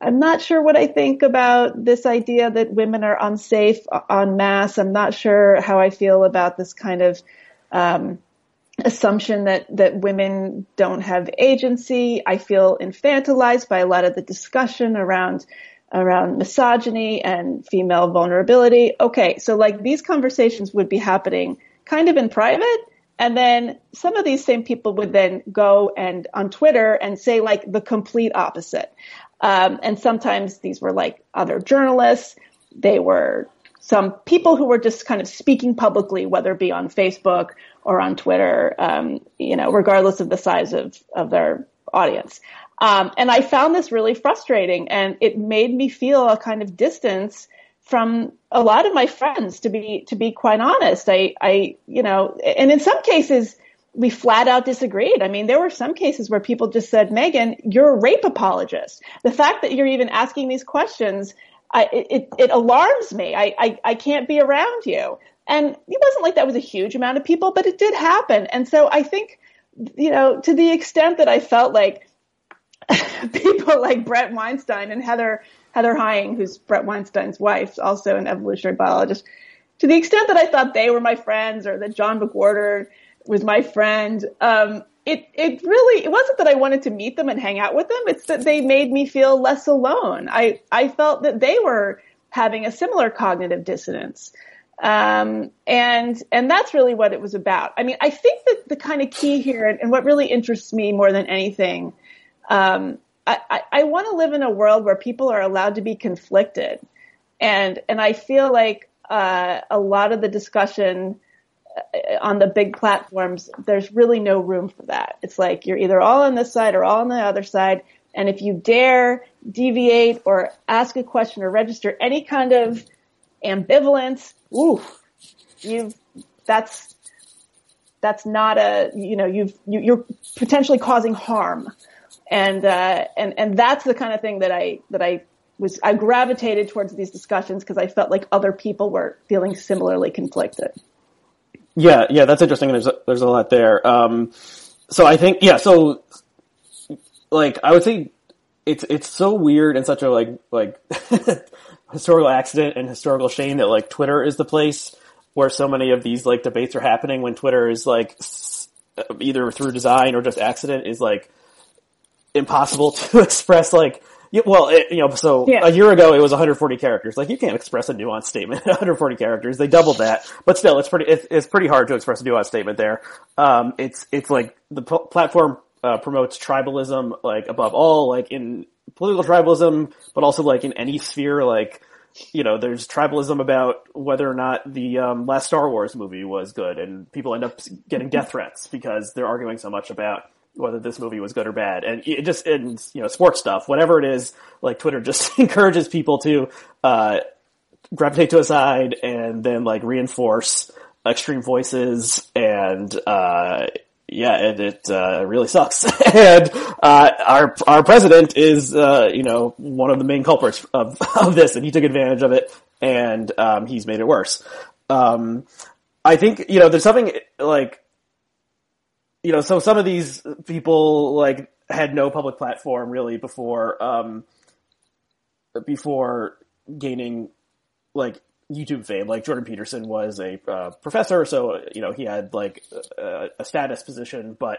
I'm not sure what I think about this idea that women are unsafe en masse. I'm not sure how I feel about this kind of um, assumption that that women don't have agency. I feel infantilized by a lot of the discussion around around misogyny and female vulnerability. Okay, so like these conversations would be happening kind of in private and then some of these same people would then go and on Twitter and say like the complete opposite. Um, and sometimes these were like other journalists. They were some people who were just kind of speaking publicly, whether it be on Facebook or on Twitter, um, you know, regardless of the size of, of their audience. Um, and I found this really frustrating and it made me feel a kind of distance from a lot of my friends to be, to be quite honest. I, I, you know, and in some cases, we flat out disagreed. I mean, there were some cases where people just said, Meghan, you're a rape apologist. The fact that you're even asking these questions, I, it, it alarms me. I, I, I can't be around you. And it wasn't like that was a huge amount of people, but it did happen. And so I think, you know, to the extent that I felt like people like Bret Weinstein and Heather, Heather Heying, who's Bret Weinstein's wife, also an evolutionary biologist, to the extent that I thought they were my friends or that John McWhorter was my friend, um, it, it really, it wasn't that I wanted to meet them and hang out with them. It's that they made me feel less alone. I, I felt that they were having a similar cognitive dissonance. Um, and, and that's really what it was about. I mean, I think that the kind of key here and, and what really interests me more than anything, um, I, I, I want to live in a world where people are allowed to be conflicted. And, and I feel like, uh, a lot of the discussion, on the big platforms, there's really no room for that. It's like you're either all on this side or all on the other side. And if you dare deviate or ask a question or register any kind of ambivalence, ooh, you've, that's, that's not a, you know, you've, you, you're potentially causing harm. And, uh, and, and that's the kind of thing that I, that I was, I gravitated towards these discussions because I felt like other people were feeling similarly conflicted. Yeah, yeah, that's interesting. There's a, there's a lot there. Um, so I think yeah, so like I would say it's it's so weird and such a like like historical accident and historical shame that like Twitter is the place where so many of these like debates are happening when Twitter is like either through design or just accident is like impossible to express like well, it, you know, so yeah. a year ago it was 140 characters. Like you can't express a nuanced statement in 140 characters. They doubled that, but still, it's pretty. It's, it's pretty hard to express a nuanced statement there. Um, it's it's like the p- platform uh, promotes tribalism, like above all, like in political tribalism, but also like in any sphere, like you know, there's tribalism about whether or not the um, last Star Wars movie was good, and people end up getting death threats because they're arguing so much about whether this movie was good or bad. And it just, and, you know, sports stuff, whatever it is, like Twitter just encourages people to, uh, gravitate to a side and then like reinforce extreme voices and, uh, yeah, it, it uh, really sucks. and uh, our our president is, uh, you know, one of the main culprits of of this, and he took advantage of it, and um, he's made it worse. Um, I think you know, there's something like you know, so some of these people like had no public platform really before, um, before gaining like YouTube fame. Like Jordan Peterson was a uh, professor, so you know he had like a, a, status position, but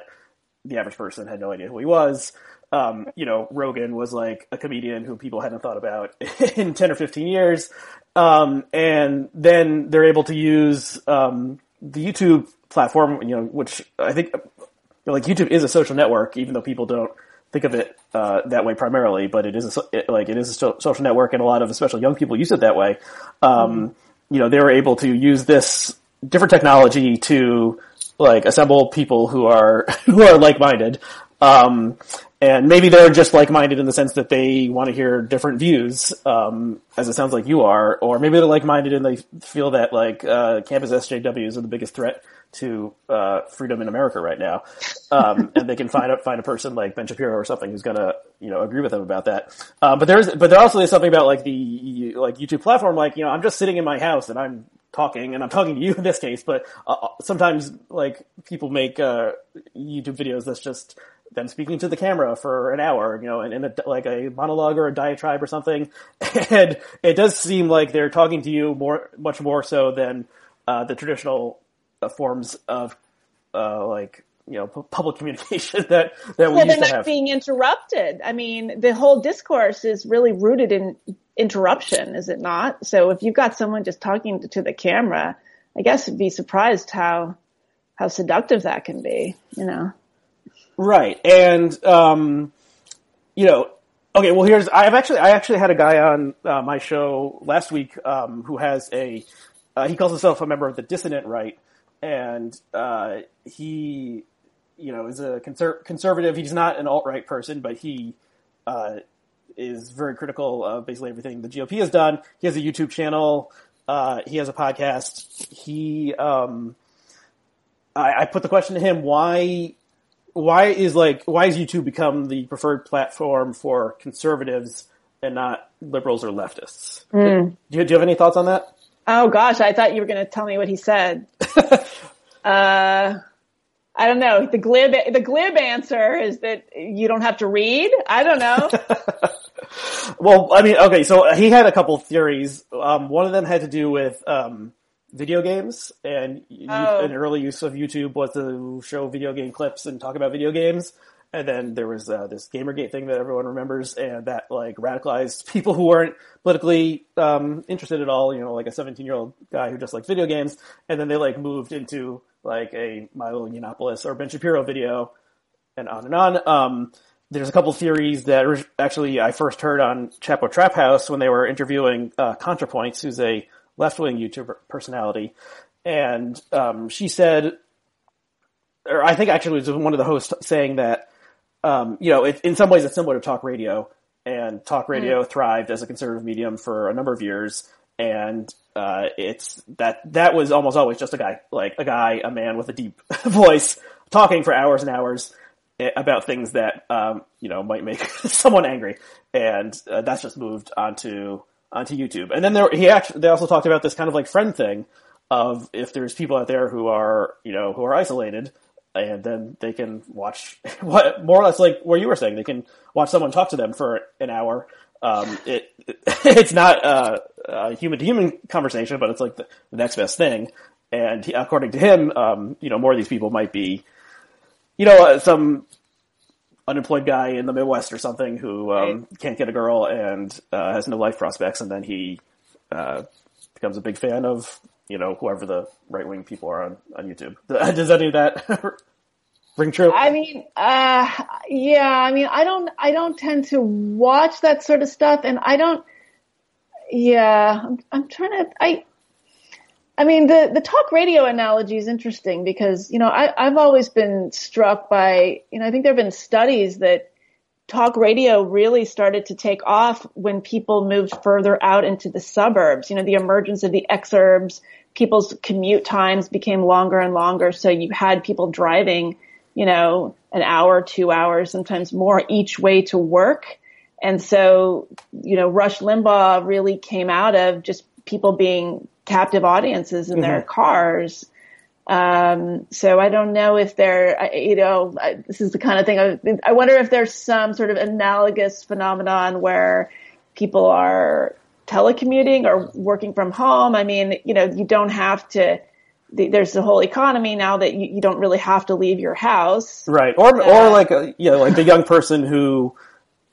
the average person had no idea who he was. Um, you know, Rogan was like a comedian who people hadn't thought about in ten or fifteen years, um, and then they're able to use um, the YouTube platform, you know, which I think like YouTube is a social network, even though people don't think of it uh, that way primarily. But it is a, it, like it is a so- social network, and a lot of especially young people use it that way. Um, mm You know, they were able to use this different technology to like assemble people who are who are like minded. Um, and maybe they're just like-minded in the sense that they want to hear different views, um, as it sounds like you are, or maybe they're like-minded and they feel that like uh, campus SJWs are the biggest threat to uh, freedom in America right now, um, and they can find a, find a person like Ben Shapiro or something who's gonna you know agree with them about that. Um, but there's but there also is something about like the like YouTube platform. Like you know, I'm just sitting in my house and I'm talking, and I'm talking to you in this case. But uh, sometimes like people make uh, YouTube videos that's just them speaking to the camera for an hour, you know, in, in a, like a monologue or a diatribe or something, and it does seem like they're talking to you more, much more so than uh, the traditional uh, forms of uh, like you know public communication that that we well, used they're not have. being interrupted. I mean, the whole discourse is really rooted in interruption, is it not? So if you've got someone just talking to the camera, I guess you'd be surprised how how seductive that can be. You know, right? And um, you know, okay. Well, here's I've actually I actually had a guy on uh, my show last week um, who has a uh, he calls himself a member of the dissident right and uh, he, you know, is a conser- conservative. He's not an alt right person, but he uh, is very critical of basically everything the GOP has done. He has a YouTube channel. Uh, he has a podcast. He, um, I, I, put the question to him: Why, why is like why has YouTube become the preferred platform for conservatives and not liberals or leftists? Mm. Do, you, do you have any thoughts on that? Oh gosh, I thought you were going to tell me what he said. uh, I don't know. The glib, the glib answer is that you don't have to read. I don't know. well, I mean, okay, so he had a couple theories. Um, one of them had to do with, um, video games and oh. an early use of YouTube was to show video game clips and talk about video games. And then there was uh, this Gamergate thing that everyone remembers, and that like radicalized people who weren't politically um, interested at all. You know, like a 17 year old guy who just liked video games, and then they like moved into like a Milo Yiannopoulos or Ben Shapiro video, and on and on. Um, there's a couple theories that actually I first heard on Chapo Trap House when they were interviewing uh, ContraPoints, who's a left wing YouTuber personality, and um, she said, or I think actually it was one of the hosts saying that um, you know, it, in some ways it's similar to talk radio, and talk radio mm. thrived as a conservative medium for a number of years, and uh, it's that that was almost always just a guy, like a guy, a man with a deep voice, talking for hours and hours eh, about things that um, you know might make someone angry, and uh, that's just moved onto onto YouTube. And then there, he actually they also talked about this kind of like friend thing of if there's people out there who are you know who are isolated and then they can watch what more or less like what you were saying. They can watch someone talk to them for an hour, Um, it, it, it's not uh, a human to human conversation, but it's like the, the next best thing. And he, according to him, um, you know, more of these people might be, you know, uh, some unemployed guy in the Midwest or something who um, Right. can't get a girl and uh, has no life prospects, and then he uh, becomes a big fan of you know whoever the right wing people are on on YouTube. Does any of that ring true? I mean, uh, yeah, I mean, I don't, I don't tend to watch that sort of stuff and I don't, yeah, I'm, I'm trying to, I, I mean, the, the talk radio analogy is interesting because, you know, I, I've always been struck by, you know, I think there have been studies that talk radio really started to take off when people moved further out into the suburbs. You know, the emergence of the exurbs, people's commute times became longer and longer. So you had people driving, you know, an hour, two hours, sometimes more each way to work. And so, you know, Rush Limbaugh really came out of just people being captive audiences in their mm-hmm. cars. Um, so I don't know if there, you know, I, this is the kind of thing I, I wonder if there's some sort of analogous phenomenon where people are telecommuting or working from home. I mean, you know, you don't have to, there's the whole economy now that you, you don't really have to leave your house. Right. Or or like a you know, like the young person who,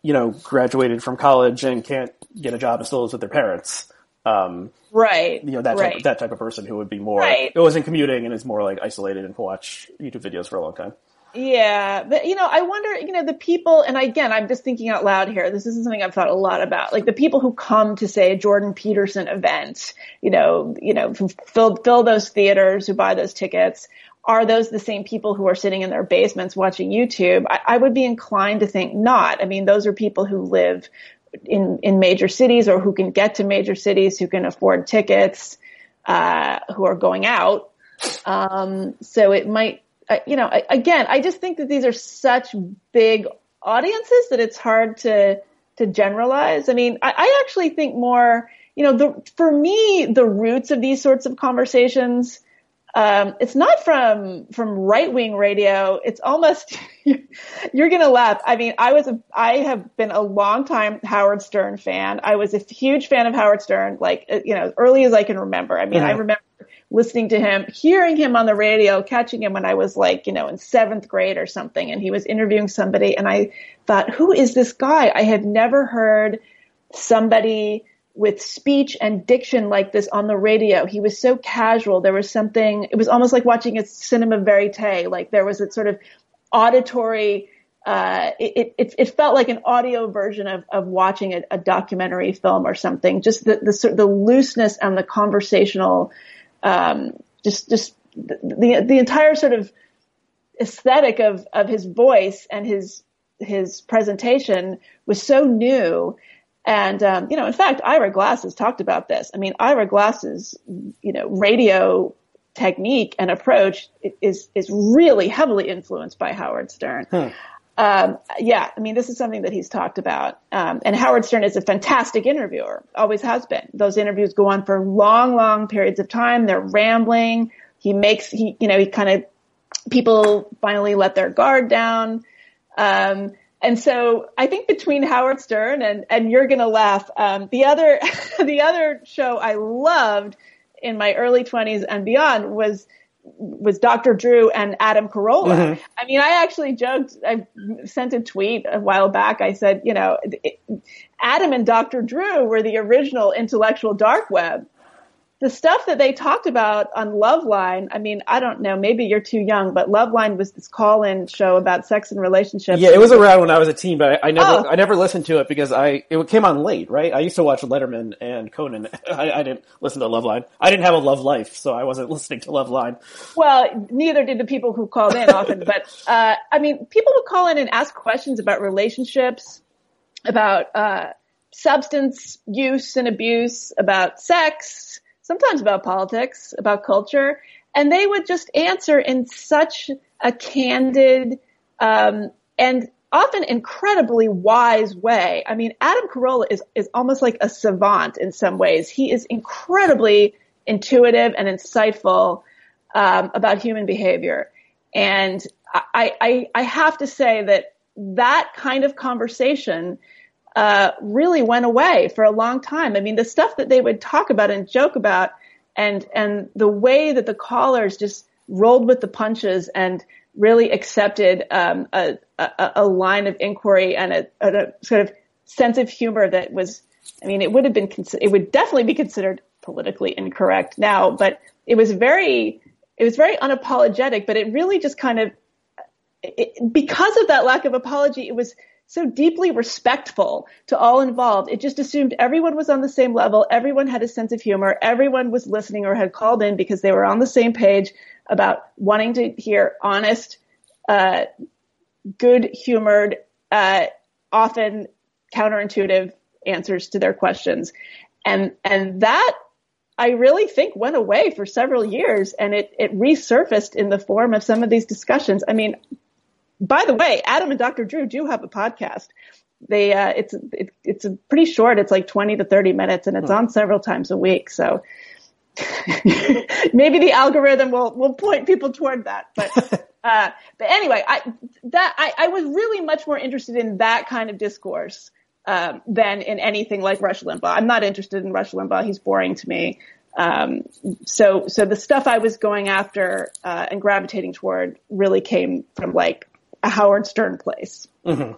you know, graduated from college and can't get a job and still lives with their parents. Um, Right. you know, that right. type, that type of person who would be more Right. it wasn't commuting and is more like isolated and can watch YouTube videos for a long time. Yeah, but you know, I wonder, you know, the people, and again, I'm just thinking out loud here. This isn't something I've thought a lot about. Like the people who come to say a Jordan Peterson event, you know, you know, fill fill those theaters, who buy those tickets. Are those the same people who are sitting in their basements watching YouTube? I, I would be inclined to think not. I mean, those are people who live in in major cities or who can get to major cities, who can afford tickets, uh, who are going out. Um, so it might, uh, you know, I, again, I just think that these are such big audiences that it's hard to to generalize. I mean, I, I actually think more, you know, the for me, the roots of these sorts of conversations. Um, it's not from from right wing radio. It's almost you're gonna laugh. I mean, I was a I have been a long time Howard Stern fan. I was a huge fan of Howard Stern, like uh, you know, as early as I can remember. I mean, I Mhm. remember listening to him, hearing him on the radio, catching him when I was like, you know, in seventh grade or something, and he was interviewing somebody, and I thought, who is this guy? I have never heard somebody with speech and diction like this on the radio. He was so casual. There was something, it was almost like watching a cinema verite. Like there was a sort of auditory, uh, it, it, it felt like an audio version of, of watching a, a documentary film or something. Just the, the, the looseness and the conversational, um, just, just the, the entire sort of aesthetic of, of his voice and his, his presentation was so new. And, um, you know, in fact, Ira Glass has talked about this. I mean, Ira Glass's, you know, radio technique and approach is, is really heavily influenced by Howard Stern. Um, yeah, I mean, this is something that he's talked about. Um, and Howard Stern is a fantastic interviewer, always has been. Those interviews go on for long, long periods of time. They're rambling. He makes, he, you know, he kind of, people finally let their guard down. Um, and so I think between Howard Stern and, and you're going to laugh, um, the other, the other show I loved in my early twenties and beyond was, was Dr. Drew and Adam Carolla. I mean, I actually joked, I sent a tweet a while back. I said, you know, it, Adam and Dr. Drew were the original intellectual dark web. The stuff that they talked about on Loveline, I mean, I don't know, maybe you're too young, but Loveline was this call-in show about sex and relationships. Yeah, it was around when I was a teen, but I, I never Oh. I never listened to it because I it came on late, right? I used to watch Letterman and Conan. I, I didn't listen to Loveline. I didn't have a love life, so I wasn't listening to Loveline. Well, neither did the people who called in often, but uh, I mean, people who call in and ask questions about relationships, about uh, substance use and abuse, about sex, sometimes about politics, about culture, and they would just answer in such a candid um, and often incredibly wise way. I mean, Adam Carolla is is almost like a savant in some ways. He is incredibly intuitive and insightful um, about human behavior. And I, I, I have to say that that kind of conversation uh, really went away for a long time. I mean, the stuff that they would talk about and joke about, and and the way that the callers just rolled with the punches and really accepted um, a, a, a, line of inquiry and a, a, sort of sense of humor that was, I mean, it would have been, it would definitely be considered politically incorrect now, but it was very, it was very unapologetic, but it really just kind of, it, because of that lack of apology, it was so deeply respectful to all involved. It just assumed everyone was on the same level. Everyone had a sense of humor. Everyone was listening or had called in because they were on the same page about wanting to hear honest, uh, good humored, uh, often counterintuitive answers to their questions. And, and that I really think went away for several years and it, it resurfaced in the form of some of these discussions. I mean, by the way, Adam and Dr. Drew do have a podcast. They, uh, it's, it, it's pretty short. It's like 20 to 30 minutes and it's hmm. on several times a week. So maybe the algorithm will, will point people toward that. But, uh, but anyway, I, that, I, I was really much more interested in that kind of discourse, um, than in anything like Rush Limbaugh. I'm not interested in Rush Limbaugh. He's boring to me. Um, so, so the stuff I was going after, uh, and gravitating toward really came from like a Howard Stern place. Mm-hmm.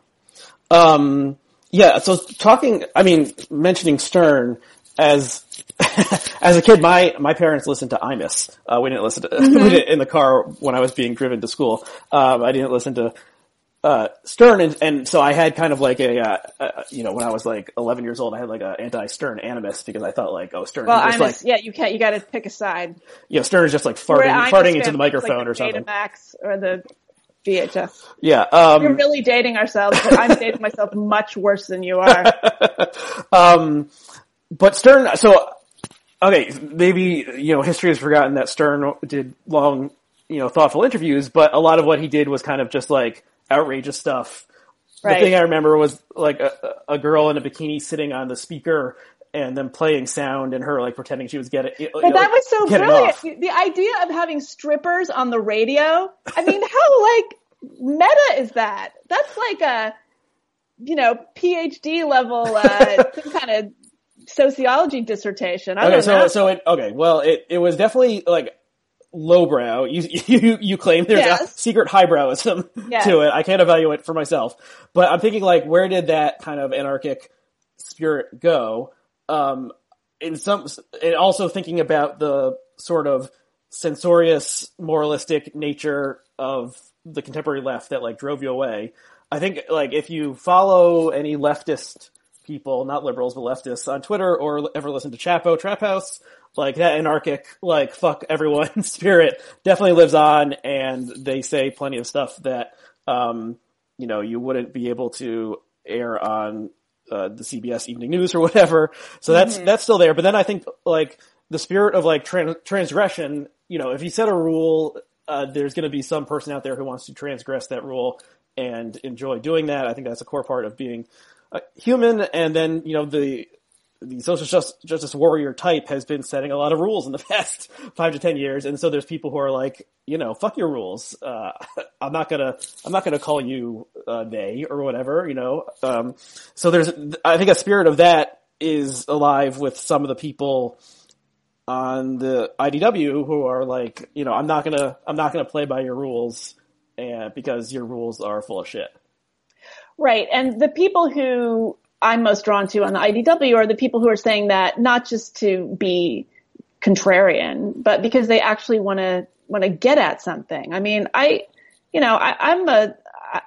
Um, yeah. So talking, I mean, mentioning Stern as as a kid, my my parents listened to Imus. Uh, we didn't listen to mm-hmm. we didn't, in the car when I was being driven to school. Um, I didn't listen to uh, Stern, and, and, so I had kind of like a, uh, uh, you know, when I was like 11 years old, I had like an anti-Stern animus because I thought like, oh, Stern. Well, is like, yeah, you can't, you got to pick a side. You know, Stern is just like farting, farting into the microphone like or something. Max or the VHS. Yeah. Um, We're really dating ourselves, but I'm dating myself much worse than you are. um, but Stern, so, okay, maybe, you know, history has forgotten that Stern did long, you know, thoughtful interviews, but a lot of what he did was kind of just like outrageous stuff. Right. The thing I remember was like a, a girl in a bikini sitting on the speaker and then playing sound and her like pretending she was getting. But that was so brilliant. The idea of having strippers on the radio. I mean, how like meta is that? That's like a you know PhD level uh, some kind of sociology dissertation. I okay, so know. so it okay. Well, it it was definitely like lowbrow. You you you claim there's yes. a secret highbrowism yes. to it. I can't evaluate for myself, but I'm thinking like, where did that kind of anarchic spirit go? Um, in some, and also thinking about the sort of censorious, moralistic nature of the contemporary left that like drove you away. I think like if you follow any leftist people, not liberals, but leftists on Twitter or ever listen to Chapo Trap House, like that anarchic, like fuck everyone spirit definitely lives on and they say plenty of stuff that, um, you know, you wouldn't be able to air on uh, the CBS Evening News or whatever. So that's mm-hmm. that's still there. But then I think like the spirit of like trans- transgression. You know, if you set a rule, uh, there's going to be some person out there who wants to transgress that rule and enjoy doing that. I think that's a core part of being human. And then you know the the social justice, justice warrior type has been setting a lot of rules in the past five to ten years, and so there's people who are like, you know, fuck your rules. Uh, I'm not gonna, I'm not gonna call you uh, they or whatever, you know. Um, so there's, I think a spirit of that is alive with some of the people on the IDW who are like, you know, I'm not gonna, I'm not gonna play by your rules, and because your rules are full of shit. Right, and the people who I'm most drawn to on the IDW are the people who are saying that not just to be contrarian, but because they actually want to want to get at something. I mean, I, you know, I, I'm a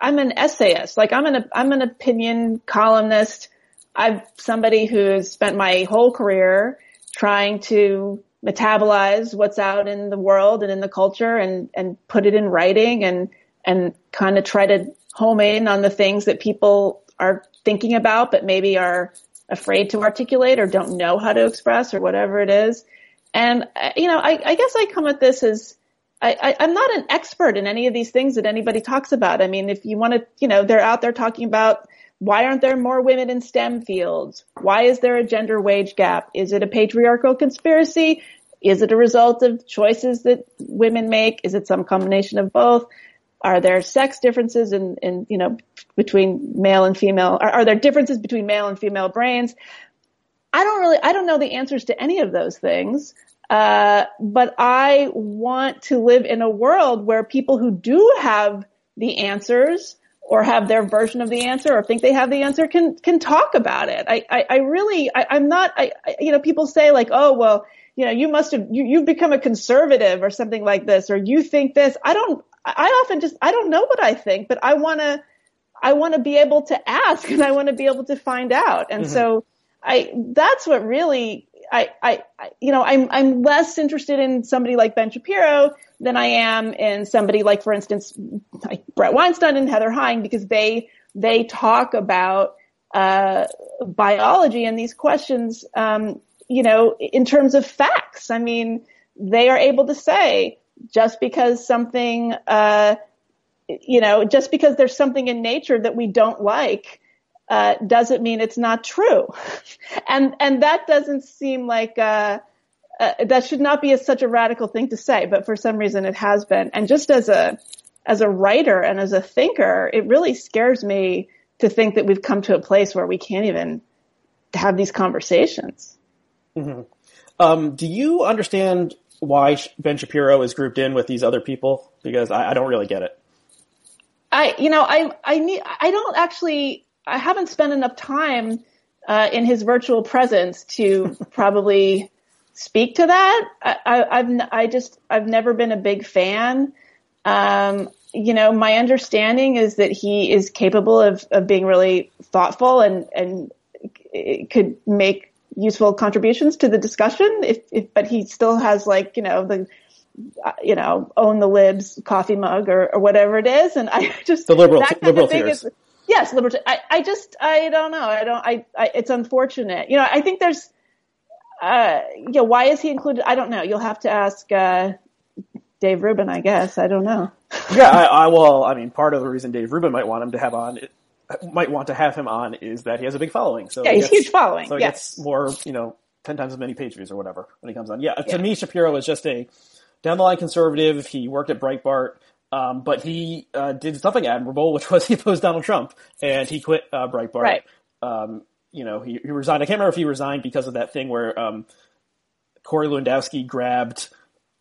I'm an essayist. Like I'm an I'm an opinion columnist. I'm somebody who's spent my whole career trying to metabolize what's out in the world and in the culture and and put it in writing and and kind of try to home in on the things that people are thinking about, but maybe are afraid to articulate or don't know how to express or whatever it is. And, uh, you know, I, I guess I come at this as, I, am not an expert in any of these things that anybody talks about. I mean, if you want to, you know, they're out there talking about why aren't there more women in STEM fields? Why is there a gender wage gap? Is it a patriarchal conspiracy? Is it a result of choices that women make? Is it some combination of both? Are there sex differences in, in, you know, between male and female? Are, are there differences between male and female brains? I don't really, I don't know the answers to any of those things. Uh, but I want to live in a world where people who do have the answers or have their version of the answer or think they have the answer can, can talk about it. I, I, I really, I, am not, I, I, you know, people say like, oh, well, you know, you must have, you, you've become a conservative or something like this, or you think this. I don't, I often just, I don't know what I think, but I want to, I want to be able to ask and I want to be able to find out. And mm-hmm. so I, that's what really, I, I, you know, I'm, I'm less interested in somebody like Ben Shapiro than I am in somebody like, for instance, like Bret Weinstein and Heather Heying because they, they talk about, uh, biology and these questions, um, you know, in terms of facts. I mean, they are able to say just because something, uh, you know, just because there's something in nature that we don't like, uh, doesn't mean it's not true. and, and that doesn't seem like, uh, uh, that should not be a, such a radical thing to say, but for some reason it has been. And just as a, as a writer and as a thinker, it really scares me to think that we've come to a place where we can't even have these conversations. Mm-hmm. Um, do you understand why Ben Shapiro is grouped in with these other people? Because I, I don't really get it. I, you know, I, I need, I don't actually I haven't spent enough time uh, in his virtual presence to probably speak to that. I, I've, I just I've never been a big fan. Um, you know, my understanding is that he is capable of, of being really thoughtful and and could make useful contributions to the discussion. If, if but he still has like you know the you know own the libs coffee mug or, or whatever it is, and I just the liberal liberal theories. Yes, liberty. I, I just, I don't know. I don't, I, I, it's unfortunate. You know, I think there's, uh, you know, why is he included? I don't know. You'll have to ask, uh, Dave Rubin, I guess. I don't know. yeah, I, I, well, I mean, part of the reason Dave Rubin might want him to have on, might want to have him on is that he has a big following. So yeah, he's huge following. So he yes. gets more, you know, 10 times as many page views or whatever when he comes on. Yeah, yeah. to me, Shapiro is just a down the line conservative. He worked at Breitbart. Um, but he uh, did something admirable, which was he opposed Donald Trump, and he quit uh, Breitbart. Right. Um, you know, he, he, resigned. I can't remember if he resigned because of that thing where um, Corey Lewandowski grabbed,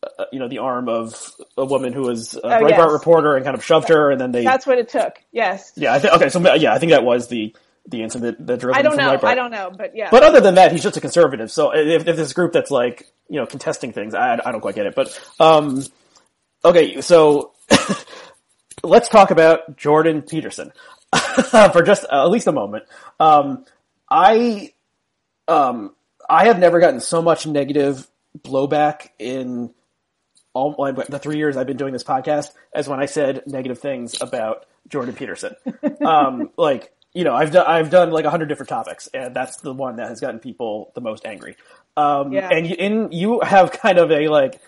uh, you know, the arm of a woman who was a oh, Breitbart yes. reporter and kind of shoved her, and then they. That's what it took. Yes. Yeah. I th- okay. So yeah, I think that was the the incident that drove I don't know. I don't know, but yeah. But other than that, he's just a conservative. So if, if this group that's like you know contesting things, I, I don't quite get it. But um, okay, so let's talk about Jordan Peterson for just uh, at least a moment. Um, I, um, I have never gotten so much negative blowback in all the three years I've been doing this podcast as when I said negative things about Jordan Peterson. um, like, you know, I've done, I've done like a hundred different topics and that's the one that has gotten people the most angry. Um, yeah. and in, you have kind of a like,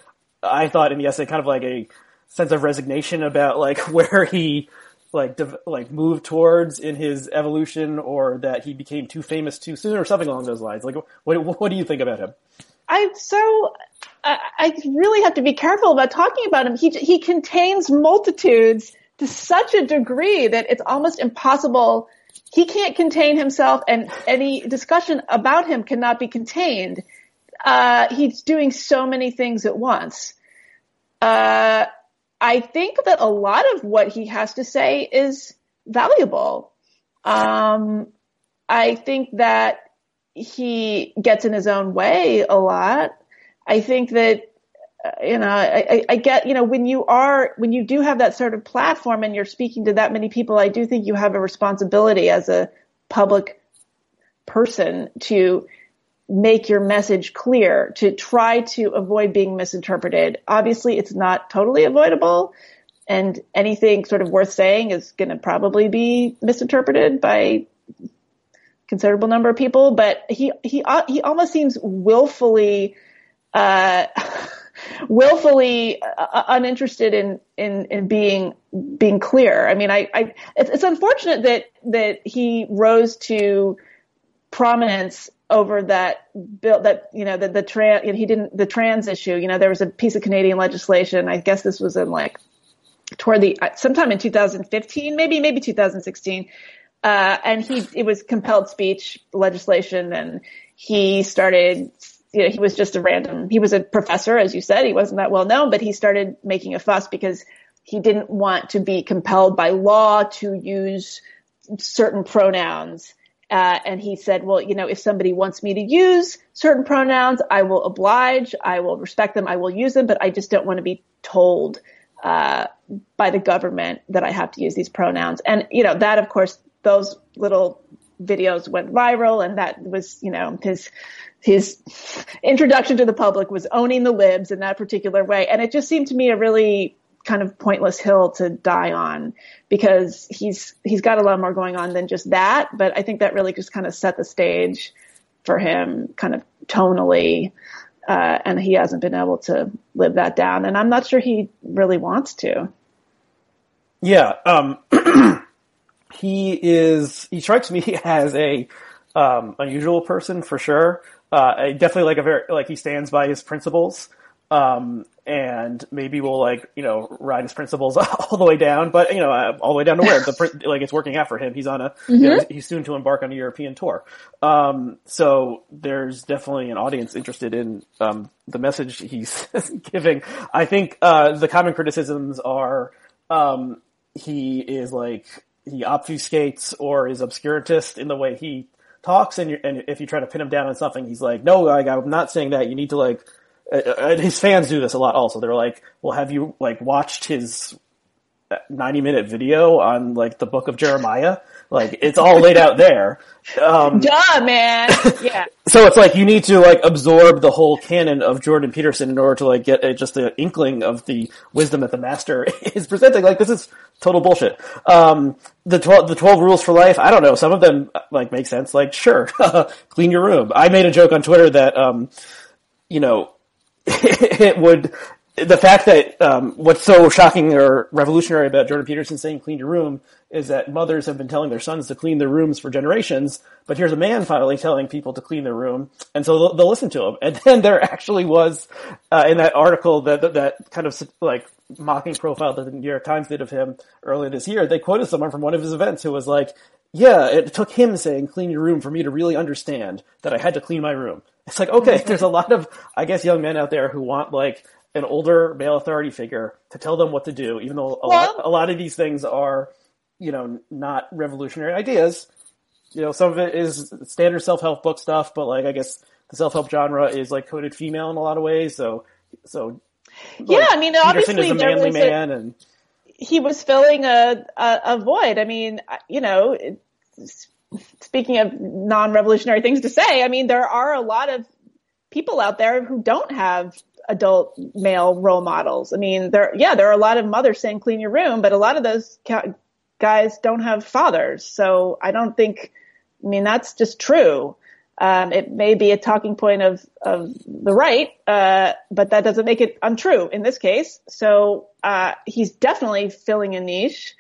I thought in the essay kind of like a sense of resignation about like where he like de- like moved towards in his evolution or that he became too famous too soon or something along those lines like what what do you think about him i so I, I really have to be careful about talking about him he he contains multitudes to such a degree that it's almost impossible he can't contain himself and any discussion about him cannot be contained uh, he's doing so many things at once uh, I think that a lot of what he has to say is valuable. Um, I think that he gets in his own way a lot. I think that, you know, I, I, get, you know, when you are, when you do have that sort of platform and you're speaking to that many people, I do think you have a responsibility as a public person to make your message clear, to try to avoid being misinterpreted. Obviously, it's not totally avoidable, and anything sort of worth saying is going to probably be misinterpreted by considerable number of people. But he he he almost seems willfully. Uh, willfully uh, uninterested in, in, in being, being clear. I mean, I, I, it's, it's unfortunate that, that he rose to prominence over that bill that you know the the trans you know, he didn't the trans issue you know there was a piece of Canadian legislation I guess this was in like toward the uh, sometime in 2015, maybe maybe 2016, uh, and he it was compelled speech legislation, and he started. You know, he was just a random. He was a professor, as you said. He wasn't that well known, but he started making a fuss because he didn't want to be compelled by law to use certain pronouns. Uh, and he said, well, you know, if somebody wants me to use certain pronouns, I will oblige. I will respect them. I will use them, but I just don't want to be told uh, by the government that I have to use these pronouns. And you know that, of course, those little videos went viral, and that was you know his his introduction to the public was owning the libs in that particular way, and it just seemed to me a really kind of pointless hill to die on because he's he's got a lot more going on than just that. But I think that really just kind of set the stage for him, kind of tonally uh, and he hasn't been able to live that down. And I'm not sure he really wants to. Yeah, um, he is. He strikes me as a um, unusual person for sure. Uh, definitely like a very like he stands by his principles um, and maybe we'll like you know ride his principles all the way down, but you know uh, all the way down to where the like it's working out for him. He's on a mm-hmm. you know, he's soon to embark on a European tour, um, so there's definitely an audience interested in um, the message he's giving. I think uh, the common criticisms are um, he is like he obfuscates or is obscurantist in the way he talks, and, and if you try to pin him down on something, he's like, no, like, I'm not saying that. You need to like uh, uh, his fans do this a lot also. They're like, well, have you like watched his 90 minute video on like the book of Jeremiah? Like it's all laid out there. Um, Duh, man. Yeah. so it's like you need to like absorb the whole canon of Jordan Peterson in order to like get a, just an inkling of the wisdom that the master is presenting. Like this is total bullshit. Um, the 12, the 12 rules for life, I don't know. Some of them like make sense. Like sure, clean your room. I made a joke on Twitter that, um, you know, it would the fact that um, what's so shocking or revolutionary about Jordan Peterson saying "clean your room" is that mothers have been telling their sons to clean their rooms for generations, but here's a man finally telling people to clean their room, and so they'll, they'll listen to him. And then there actually was uh, in that article that, that, that kind of like mocking profile that the New York Times did of him earlier this year. They quoted someone from one of his events who was like, "Yeah, it took him saying clean your room for me to really understand that I had to clean my room." It's like, okay, there's a lot of, I guess, young men out there who want like an older male authority figure to tell them what to do, even though a, well, lot, a lot of these things are, you know, not revolutionary ideas. You know, some of it is standard self-help book stuff, but like, I guess the self-help genre is like coded female in a lot of ways. So, so. Yeah, like, I mean, Peterson obviously is a manly man a, and. He was filling a, a, a void. I mean, you know, speaking of non-revolutionary things to say, I mean, there are a lot of people out there who don't have adult male role models. I mean, there, yeah, there are a lot of mothers saying clean your room, but a lot of those guys don't have fathers. So I don't think, I mean, that's just true. Um, it may be a talking point of, of the right, uh, but that doesn't make it untrue in this case. So, uh, he's definitely filling a niche.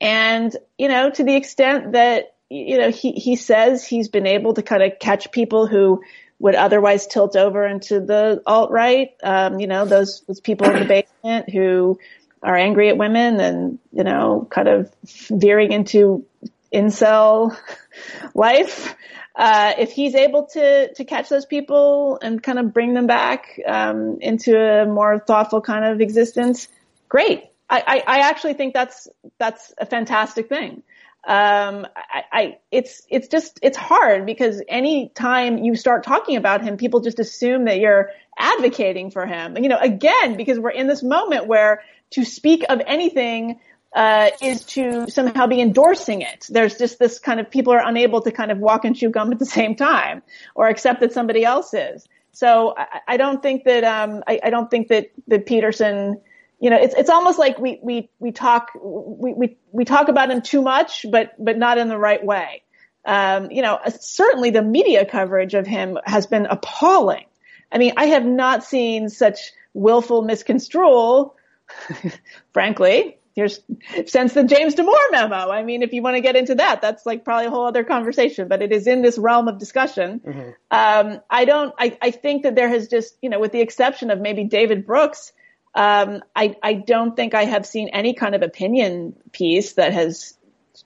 And, you know, to the extent that you know, he, he says he's been able to kind of catch people who would otherwise tilt over into the alt right. Um, you know, those, those people in the basement who are angry at women and, you know, kind of veering into incel life. Uh, if he's able to, to catch those people and kind of bring them back, um, into a more thoughtful kind of existence, great. I, I, I actually think that's, that's a fantastic thing um, I, I, it's, it's just, it's hard because any time you start talking about him, people just assume that you're advocating for him. You know, again, because we're in this moment where to speak of anything, uh, is to somehow be endorsing it. There's just this kind of, people are unable to kind of walk and chew gum at the same time or accept that somebody else is. So I, I don't think that, um, I, I don't think that, that Peterson, you know, it's it's almost like we we we talk we we we talk about him too much, but but not in the right way. Um, you know, certainly the media coverage of him has been appalling. I mean, I have not seen such willful misconstrual, frankly. Here's since the James Damore memo. I mean, if you want to get into that, that's like probably a whole other conversation, but it is in this realm of discussion. Mm-hmm. Um, I don't, I, I think that there has just, you know, with the exception of maybe David Brooks, Um, I, I don't think I have seen any kind of opinion piece that has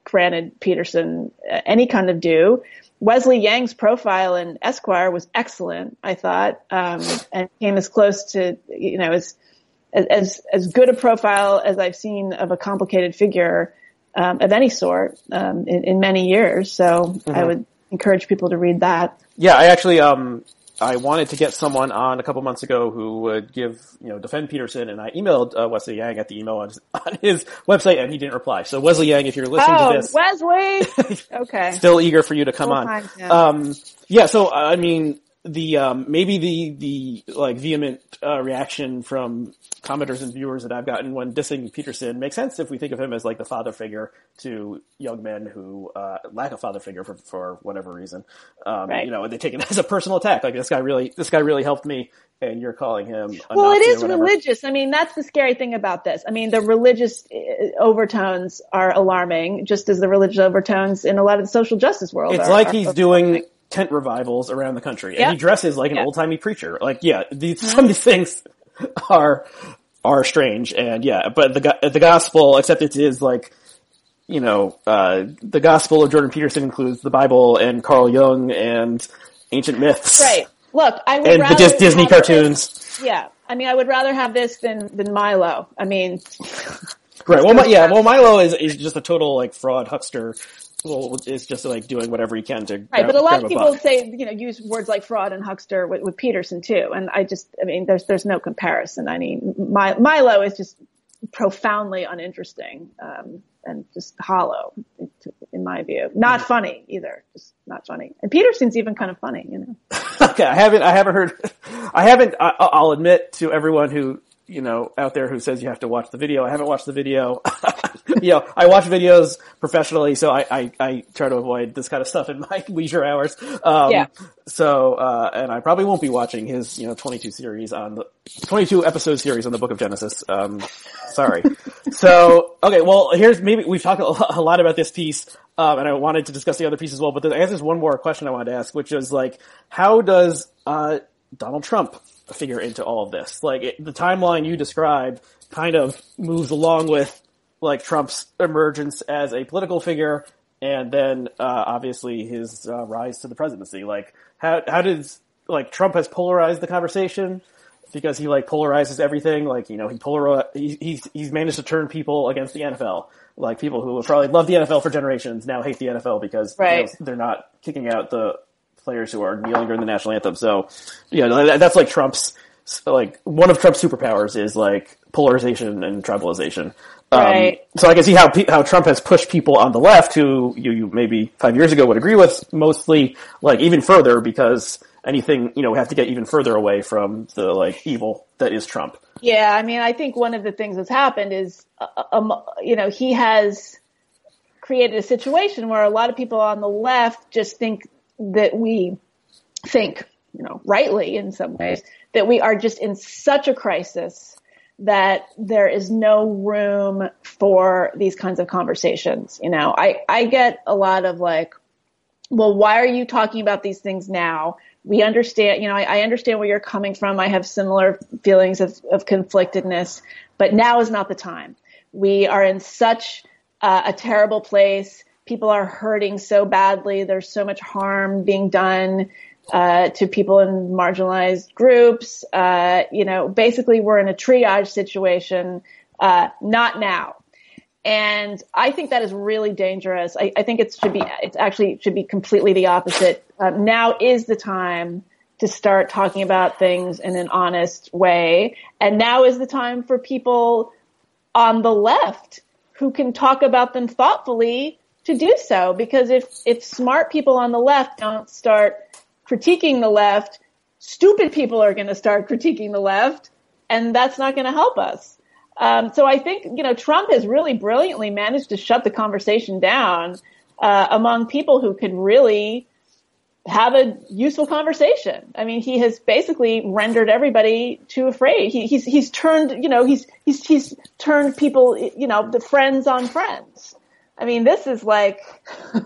granted Peterson uh, any kind of due. Wesley Yang's profile in Esquire was excellent, I thought, um, and came as close to, you know, as, as, as good a profile as I've seen of a complicated figure, um, of any sort, um, in, in, many years. So mm-hmm. I would encourage people to read that. Yeah, I actually, um, I wanted to get someone on a couple months ago who would give, you know, defend Peterson, and I emailed uh, Wesley Yang at the email on his, on his, website, and he didn't reply. So Wesley Yang, if you're listening oh, to this, Wesley, okay, still eager for you to come on. Um, yeah, so I mean, the um, maybe the the like vehement uh, reaction from commenters and viewers that I've gotten when dissing Peterson makes sense if we think of him as like the father figure to young men who uh, lack a father figure for for whatever reason. Um, right. You know, and they take it as a personal attack. Like this guy really this guy really helped me, and you're calling him. well, it is religious. I mean, that's the scary thing about this. I mean, the religious uh, overtones are alarming, just as the religious overtones in a lot of the social justice world. It's are, like are he's doing tent revivals around the country, and yep. he dresses like an yep. old timey preacher. Like, yeah, these mm-hmm. some of these things are are strange, and yeah, but the the gospel, except it is like you know, uh, the gospel of Jordan Peterson includes the Bible and Carl Jung and ancient myths. Right. Look, I would and the Dis- Disney cartoons. This, yeah, I mean, I would rather have this than than Milo. I mean, right. Well, yeah. Well, Milo is is just a total like fraud huckster well, is just like doing whatever he can to right. Grab, but a lot of people say you know use words like fraud and huckster with, with, Peterson too, and I just I mean there's there's no comparison. I mean My, Milo is just profoundly uninteresting um, and just hollow in my view. Not funny either, just not funny. And Peterson's even kind of funny, you know. okay, I haven't I haven't heard I haven't I, I'll admit to everyone who you know, out there who says you have to watch the video. I haven't watched the video. you know, I watch videos professionally, so I, I, I, try to avoid this kind of stuff in my leisure hours. Um, yeah. So, uh, and I probably won't be watching his, you know, 22 series on the, 22 episode series on the book of Genesis. Um, sorry. so, okay, well, here's maybe, we've talked a lot about this piece, um, and I wanted to discuss the other piece as well, but I guess there's one more question I wanted to ask, which is like, how does, uh, Donald Trump figure into all of this. Like it, the timeline you described kind of moves along with like Trump's emergence as a political figure and then uh, obviously his uh, rise to the presidency. Like how how does like Trump has polarized the conversation because he like polarizes everything. Like you know he polar he, he's he's managed to turn people against the NFL. Like people who have probably love the NFL for generations now hate the NFL because right. you know, they're not kicking out the players who are kneeling during the national anthem. So, yeah, that's like Trump's, like, one of Trump's superpowers is like polarization and tribalization. Um, right. So I can see how how Trump has pushed people on the left who you, you maybe five years ago would agree with mostly like even further because anything you know we have to get even further away from the like evil that is Trump. Yeah, I mean, I think one of the things that's happened is, uh, um, you know, he has created a situation where a lot of people on the left just think that we think, you know, rightly in some ways, that we are just in such a crisis that there is no room for these kinds of conversations. You know, I, I get a lot of like, well, why are you talking about these things now? We understand, you know, I, I understand where you're coming from. I have similar feelings of, of conflictedness, but now is not the time. We are in such uh, a terrible place people are hurting so badly. There's so much harm being done uh, to people in marginalized groups. Uh, you know, basically, we're in a triage situation. Uh, not now. And I think that is really dangerous. I, I think it should be, it actually should be completely the opposite. Uh, now is the time to start talking about things in an honest way. And now is the time for people on the left who can talk about them thoughtfully to do so because if if smart people on the left don't start critiquing the left, stupid people are going to start critiquing the left, and that's not going to help us. Um, so I think you know Trump has really brilliantly managed to shut the conversation down uh, among people who could really have a useful conversation. I mean, he has basically rendered everybody too afraid. He, he's he's turned you know he's he's he's turned people you know the friends on friends. I mean, this is like,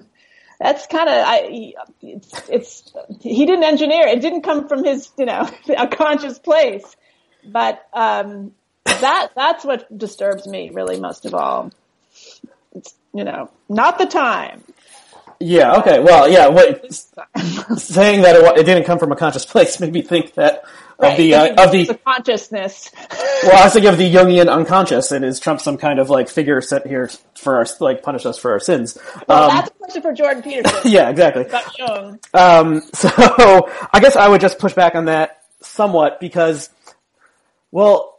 that's kind of, I, it's, it's, he didn't engineer it. Didn't come from his, you know, a conscious place. But, um, that that's what disturbs me really most of all. It's you know not the time. Yeah. Okay. Well, yeah. What saying that it, it didn't come from a conscious place made me think that of the uh, of the, the consciousness. well, I was thinking of the Jungian unconscious, and is Trump some kind of like figure set here for our like punish us for our sins? Well, um, that's a question for Jordan Peterson. yeah, exactly. About Jung. Um, so I guess I would just push back on that somewhat because, well.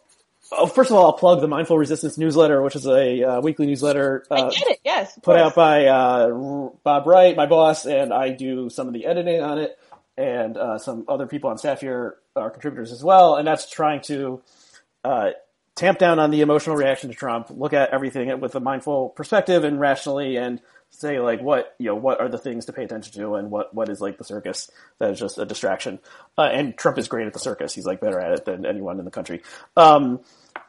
Oh, first of all, I'll plug the Mindful Resistance newsletter, which is a uh, weekly newsletter. Uh, I get it. Yes, put out by uh, Bob Wright, my boss, and I do some of the editing on it and uh, some other people on staff here are contributors as well, and that's trying to uh, tamp down on the emotional reaction to Trump, look at everything with a mindful perspective and rationally, and say like what you know what are the things to pay attention to, and what what is like the circus that is just a distraction. Uh, and Trump is great at the circus; he's like better at it than anyone in the country. Um,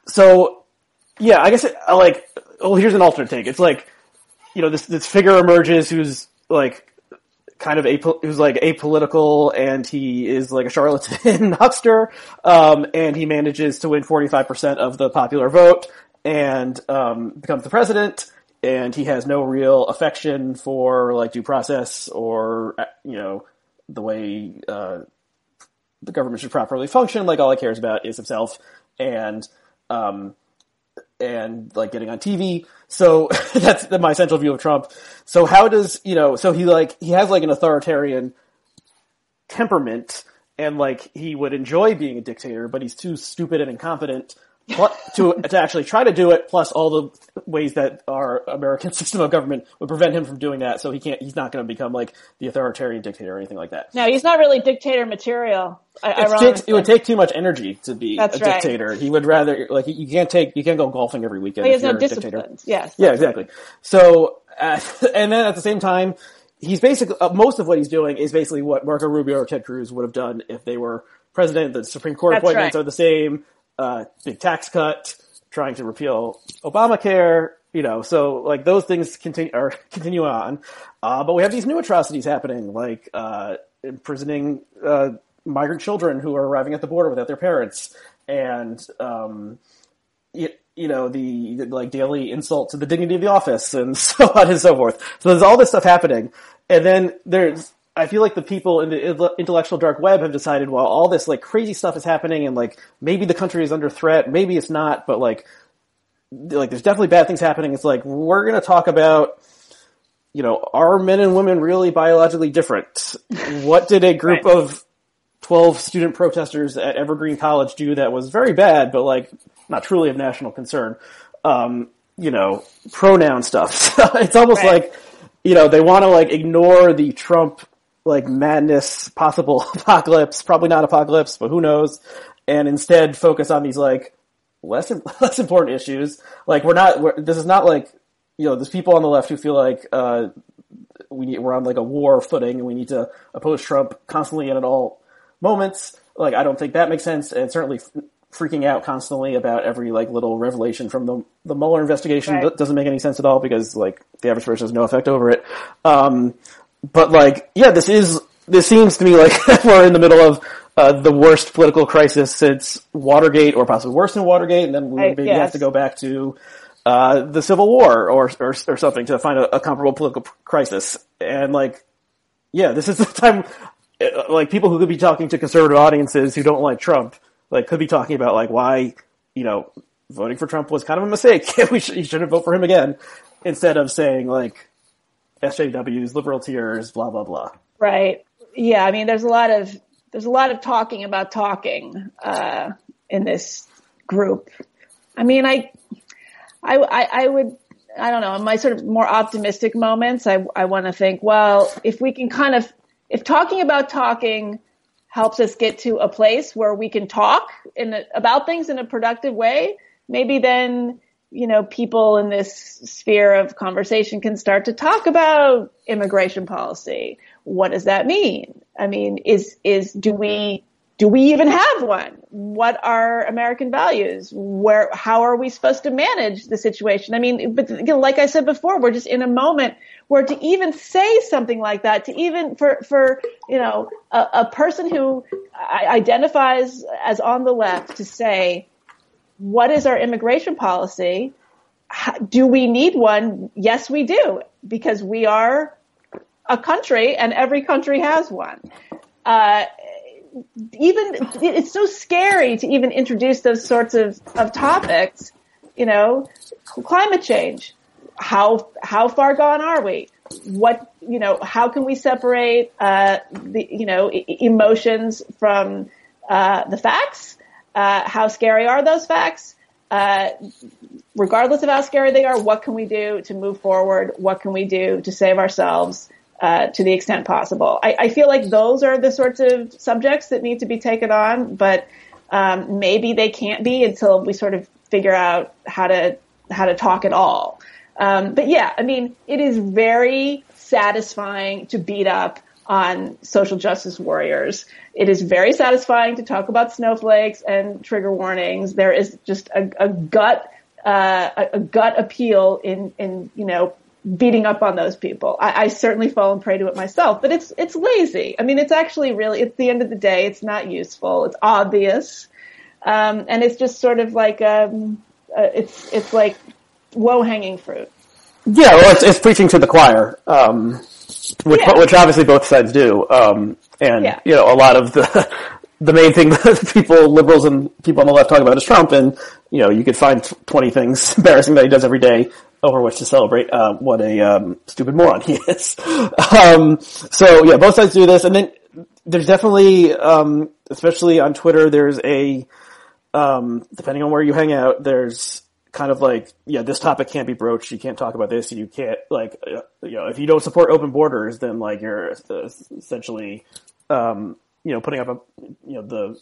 so yeah, I guess it, like well, here's an alternate take. It's like you know this this figure emerges who's like kind of a who's like apolitical and he is like a charlatan huckster um, and he manages to win 45% of the popular vote and um, becomes the president and he has no real affection for like due process or you know the way uh, the government should properly function like all he cares about is himself and um, and like getting on TV. So that's my central view of Trump. So how does, you know, so he like, he has like an authoritarian temperament and like he would enjoy being a dictator, but he's too stupid and incompetent to to actually try to do it. Plus all the ways that our American system of government would prevent him from doing that. So he can't. He's not going to become like the authoritarian dictator or anything like that. No, he's not really dictator material. it would take too much energy to be That's a right. dictator. He would rather like you can't take you can't go golfing every weekend. He has no discipline. Yes. Yeah, exactly. So uh, and then at the same time. He's basically uh, most of what he's doing is basically what Marco Rubio or Ted Cruz would have done if they were president. The Supreme Court That's appointments right. are the same uh, big tax cut, trying to repeal Obamacare, you know, so like those things continue or continue on. Uh, but we have these new atrocities happening, like uh, imprisoning uh, migrant children who are arriving at the border without their parents, and um, you, you know the, the like daily insult to the dignity of the office, and so on and so forth. So there's all this stuff happening, and then there's I feel like the people in the intellectual dark web have decided, well, all this like crazy stuff is happening, and like maybe the country is under threat, maybe it's not, but like, like there's definitely bad things happening. It's like we're gonna talk about, you know, are men and women really biologically different? what did a group right. of twelve student protesters at Evergreen College do that was very bad, but like not truly of national concern? Um, you know, pronoun stuff. it's almost right. like you know, they want to like ignore the Trump like madness, possible apocalypse, probably not apocalypse, but who knows, and instead focus on these like less less important issues. Like we're not, we're, this is not like you know, there's people on the left who feel like uh, we need, we're on like a war footing and we need to oppose Trump constantly and at all moments. Like I don't think that makes sense, and certainly f- freaking out constantly about every like little revelation from the the Mueller investigation right. doesn't make any sense at all because like the average person has no effect over it. Um, but like, yeah, this is, this seems to me like we're in the middle of uh, the worst political crisis since Watergate, or possibly worse than Watergate, and then we maybe have to go back to uh, the Civil War or, or, or something to find a, a, comparable political crisis. And like, yeah, this is the time. Uh, like people who could be talking to conservative audiences who don't like Trump, like could be talking about like why you know voting for Trump was kind of a mistake. we should, you shouldn't vote for him again, instead of saying like SJWs, liberal tears, blah blah blah. Right. Yeah. I mean, there's a lot of there's a lot of talking about talking uh, in this group. I mean, I, I, I, I would. I don't know. In my sort of more optimistic moments, I, I want to think, well, if we can kind of, if talking about talking helps us get to a place where we can talk in a, about things in a productive way, maybe then you know, people in this sphere of conversation can start to talk about immigration policy. What does that mean? I mean, is, is, do we, do we even have one? What are American values? Where, how are we supposed to manage the situation? I mean, but you know, like I said before, we're just in a moment where to even say something like that, to even for, for, you know, a, a person who identifies as on the left to say, what is our immigration policy? Do we need one? Yes, we do, because we are a country and every country has one. Uh, even it's so scary to even introduce those sorts of, of topics. You know, climate change. How how far gone are we? What you know? How can we separate uh, the you know emotions from uh, the facts? Uh, how scary are those facts? Uh, regardless of how scary they are, what can we do to move forward? What can we do to save ourselves? Uh, to the extent possible. I, I, feel like those are the sorts of subjects that need to be taken on, but um, maybe they can't be until we sort of figure out how to how to talk at all. Um, but yeah, I mean, it is very satisfying to beat up on social justice warriors. It is very satisfying to talk about snowflakes and trigger warnings. There is just a, a gut uh, a, a gut appeal in in you know beating up on those people. I, I certainly fall prey to it myself, but it's it's lazy. I mean, it's actually really at the end of the day, it's not useful. It's obvious, um, and it's just sort of like um, uh, it's it's like low hanging fruit. Yeah, well, it's, it's preaching to the choir, um, which yeah. which obviously both sides do, um, and yeah. you know a lot of the. The main thing that people, liberals and people on the left talk about is Trump, and you know you could find twenty things embarrassing that he does every day over which to celebrate uh, what a um, stupid moron he is. um, so yeah, both sides do this, and then there's definitely, um, especially on Twitter, there's a um, depending on where you hang out, there's kind of like, yeah, this topic can't be broached. You can't talk about this. You can't like, uh, you know, if you don't support open borders, then like you're essentially, um, you know, putting up a, you know, the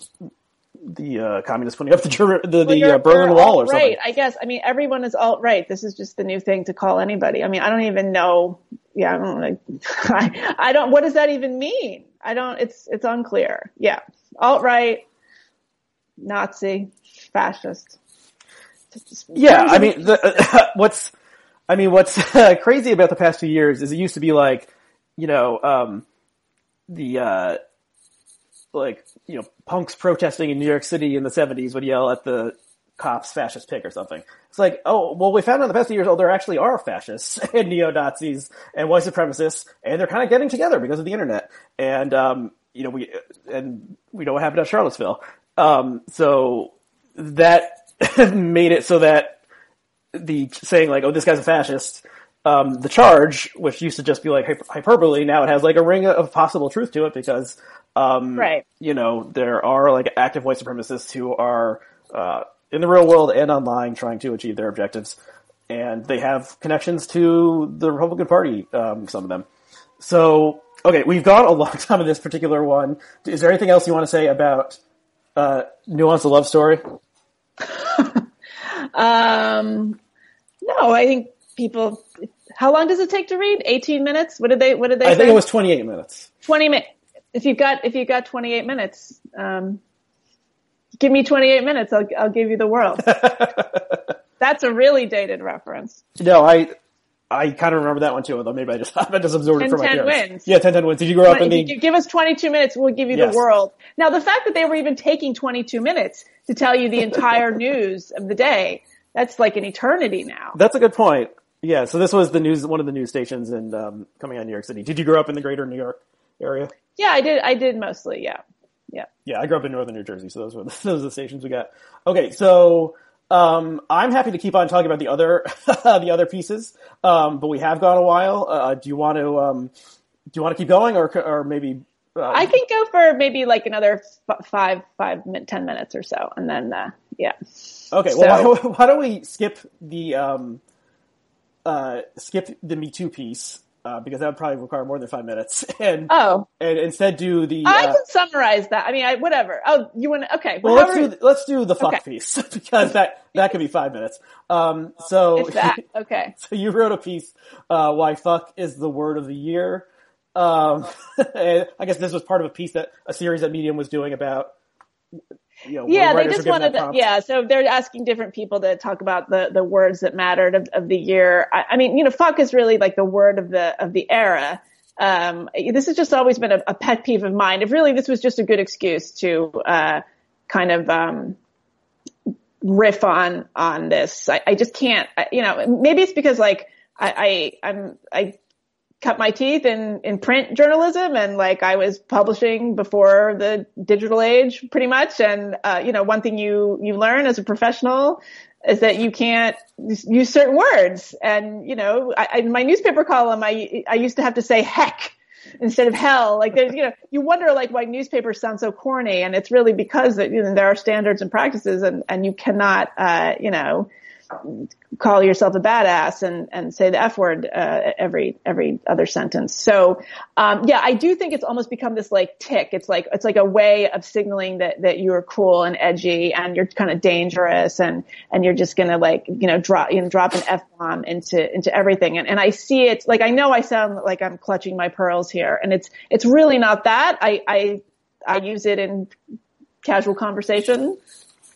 the uh, communists putting up the the, the well, uh, Berlin Wall or something. Right, I guess. I mean, everyone is alt right. This is just the new thing to call anybody. I mean, I don't even know. Yeah, I don't. Like, I, I don't. What does that even mean? I don't. It's it's unclear. Yeah, alt right, Nazi, fascist. Yeah, I mean, the, uh, what's I mean, what's uh, crazy about the past few years is it used to be like, you know, um, the uh, like you know punks protesting in New York City in the '70s would yell at the cops fascist pig or something. It's like, oh, well, we found out in the past few years, oh, there actually are fascists and neo-Nazis and white supremacists, and they're kind of getting together because of the internet. And, um, you know, we, and we know what happened at Charlottesville. Um, so that made it so that the saying like, oh, this guy's a fascist, um, the charge, which used to just be like hyperbole, now it has like a ring of possible truth to it because um, right. You know, there are like active white supremacists who are uh, in the real world and online trying to achieve their objectives, and they have connections to the Republican Party. Um, some of them. So, okay, we've gone a long time in this particular one. Is there anything else you want to say about uh, Nuance a Love Story? um, no, I think people. How long does it take to read? Eighteen minutes. What did they? What did they? I say? think it was twenty-eight minutes. Twenty minutes if you've got if you've got 28 minutes, um, give me 28 minutes. I'll I'll give you the world. That's a really dated reference. No, I I kind of remember that one too. Although maybe I just I just absorbed 10, it from my parents. Wins. Yeah, 10 10 wins. Did you grow up in the? Give us 22 minutes. We'll give you yes. the world. Now, the fact that they were even taking 22 minutes to tell you the entire news of the day, that's like an eternity now. That's a good point. Yeah. So this was the news, one of the news stations in um, coming out of New York City. Did you grow up in the greater New York area? Yeah, I did. I did mostly. Yeah. Yeah. Yeah. I grew up in northern New Jersey, so those were the, those are the stations we got. Okay. So, um, I'm happy to keep on talking about the other, the other pieces. Um, but we have gone a while. Uh, do you want to, um, do you want to keep going or, or maybe, uh, I can go for maybe like another f- five, five, ten minutes or so, and then uh, yeah. Okay, so, well, why, why, don't we skip the um, uh, skip the Me Too piece uh, because that would probably require more than five minutes. And oh, and instead do the. I uh, can summarize that. I mean, I, whatever. Oh, you want to? Okay. Well, let's do the, let's do the fuck okay. piece because that that could be five minutes. Um, so that, okay. So you wrote a piece, uh, why fuck is the word of the year. Um, I guess this was part of a piece that a series that Medium was doing about you know, yeah, they just wanted, to, yeah. So they're asking different people to talk about the the words that mattered of, of the year. I, I, mean, you know, fuck is really like the word of the of the era. Um, this has just always been a, a, pet peeve of mine. If really this was just a good excuse to uh, kind of um, riff on on this. I, I just can't. I, you know, maybe it's because like I, I I'm I cut my teeth in in print journalism and like I was publishing before the digital age pretty much. And uh, you know, one thing you you learn as a professional is that you can't use certain words. And you know, I, in my newspaper column, I I used to have to say heck instead of hell. Like there's, you know, you wonder like why newspapers sound so corny, and it's really because that, you know, there are standards and practices, and and you cannot, uh, you know, call yourself a badass and, and say the F word, uh, every, every other sentence. So, um, yeah, I do think it's almost become this like tick. It's like, it's like a way of signaling that, that you're cool and edgy and you're kind of dangerous and, and you're just gonna like, you know, drop, you know, drop an F bomb into, into everything. And, and I see it, like, I know I sound like I'm clutching my pearls here and it's, it's really not that. I, I, I use it in casual conversation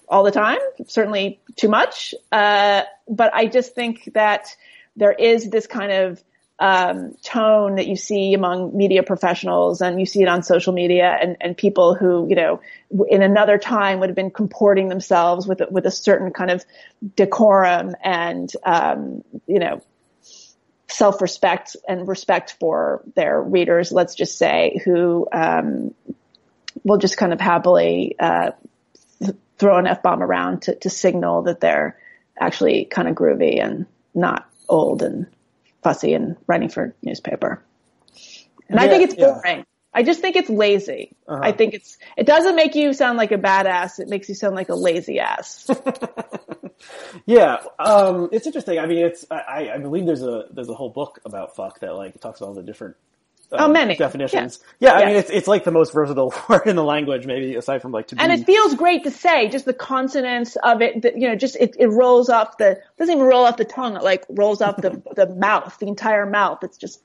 all the time, certainly too much. Uh, but I just think that there is this kind of um, tone that you see among media professionals and you see it on social media and, and people who, you know, in another time would have been comporting themselves with, with a certain kind of decorum and, um, you know, self-respect and respect for their readers, let's just say, who, um, will just kind of happily, uh, throw an F bomb around to, to signal that they're actually kind of groovy and not old and fussy and writing for newspaper. And yeah, I think it's boring. Yeah. I just think it's lazy. Uh-huh. I think it's, it doesn't make you sound like a badass. It makes you sound like a lazy ass. yeah. Um, it's interesting. I mean, it's, I, I believe there's a, there's a whole book about fuck that like talks about all the different oh, many definitions. Yeah, yeah I mean, it's it's like the most versatile word in the language, maybe aside from like to. Be. And it feels great to say, just the consonants of it. The, you know, just it, it rolls off the doesn't even roll off the tongue. It like rolls off the the mouth, the entire mouth. It's just,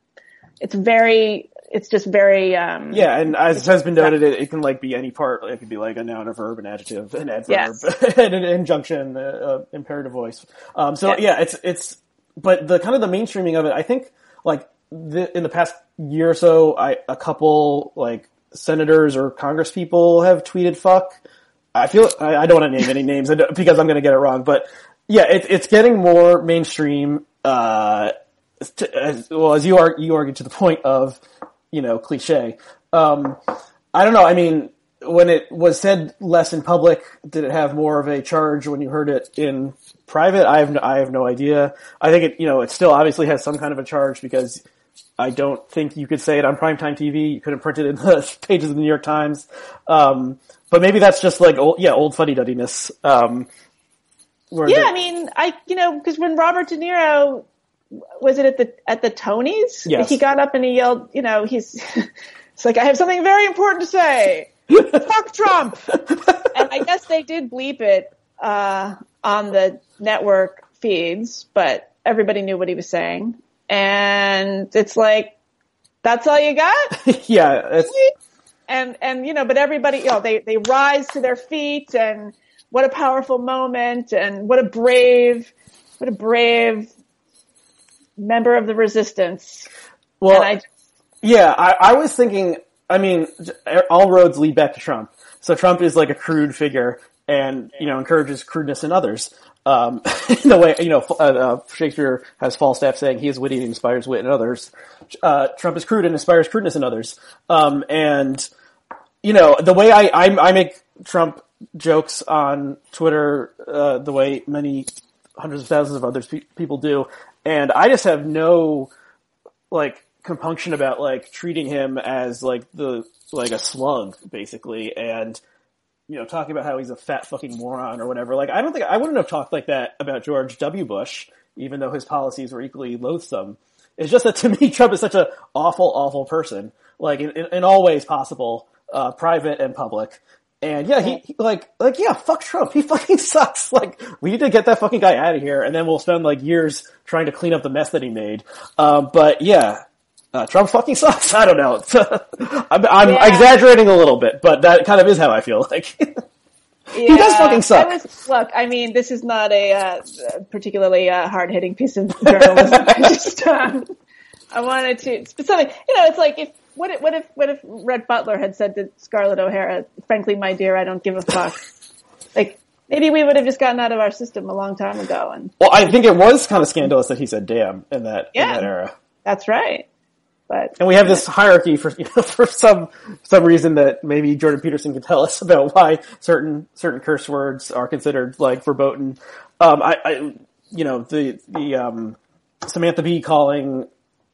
it's very. It's just very. um Yeah, and as has been noted, it, it can like be any part. It could be like a noun, a verb, an adjective, an adverb, yes. and an injunction, uh, uh, imperative voice. Um, so yeah, it's it's. But the kind of the mainstreaming of it, I think, like the, in the past year or so, I, a couple like senators or Congress people have tweeted "fuck." I feel I, I don't want to name any names because I'm going to get it wrong, but yeah, it, it's getting more mainstream. Uh, to, as, well as you are, you argue to the point of you know cliche. Um, I don't know. I mean, when it was said less in public, did it have more of a charge when you heard it in private? I have no, I have no idea. I think it you know it still obviously has some kind of a charge because I don't think you could say it on primetime TV. You couldn't print it in the pages of the New York Times. Um, but maybe that's just like old, yeah, old fuddy duddiness. Um, yeah, they, I mean, I you know because when Robert De Niro was it at the at the Tonys? Yes. He got up and he yelled, you know, he's it's like I have something very important to say. Fuck Trump. and I guess they did bleep it uh, on the network feeds, but everybody knew what he was saying and it's like that's all you got. yeah, and and you know, but everybody, you know, they they rise to their feet, and what a powerful moment, and what a brave, what a brave member of the resistance. Well, I, yeah, I, I was thinking. I mean, all roads lead back to Trump. So Trump is like a crude figure, and you know encourages crudeness in others. Um, the way, you know, uh, uh, Shakespeare has Falstaff saying he is witty and inspires wit in others. Uh, Trump is crude and inspires crudeness in others. Um, and, you know, the way I, I, I make Trump jokes on Twitter, uh, the way many hundreds of thousands of other pe- people do, and I just have no, like, compunction about, like, treating him as, like, the, like a slug, basically, and, you know, talking about how he's a fat fucking moron or whatever. Like, I don't think I wouldn't have talked like that about George W. Bush, even though his policies were equally loathsome. It's just that to me, Trump is such an awful, awful person, like in, in, in all ways possible, uh, private and public. And yeah, he, he, like like yeah, fuck Trump. He fucking sucks. Like we need to get that fucking guy out of here, and then we'll spend like years trying to clean up the mess that he made. Um, but yeah, uh, Trump fucking sucks. I don't know. I'm, I'm yeah. exaggerating a little bit, but that kind of is how I feel. Like he does fucking suck. I was, look, I mean, this is not a uh, particularly uh, hard hitting piece of journalism. I just um, I wanted to something. You know, it's like if what if what if what if Rhett Butler had said to Scarlett O'Hara, "Frankly, my dear, I don't give a fuck." like maybe we would have just gotten out of our system a long time ago. And Well, I think it was kind of scandalous that he said "damn" in that in that era. that's right. But And we have this hierarchy for you know, for some some reason that maybe Jordan Peterson can tell us about why certain certain curse words are considered like verboten. Um, I, I you know the the um, Samantha Bee calling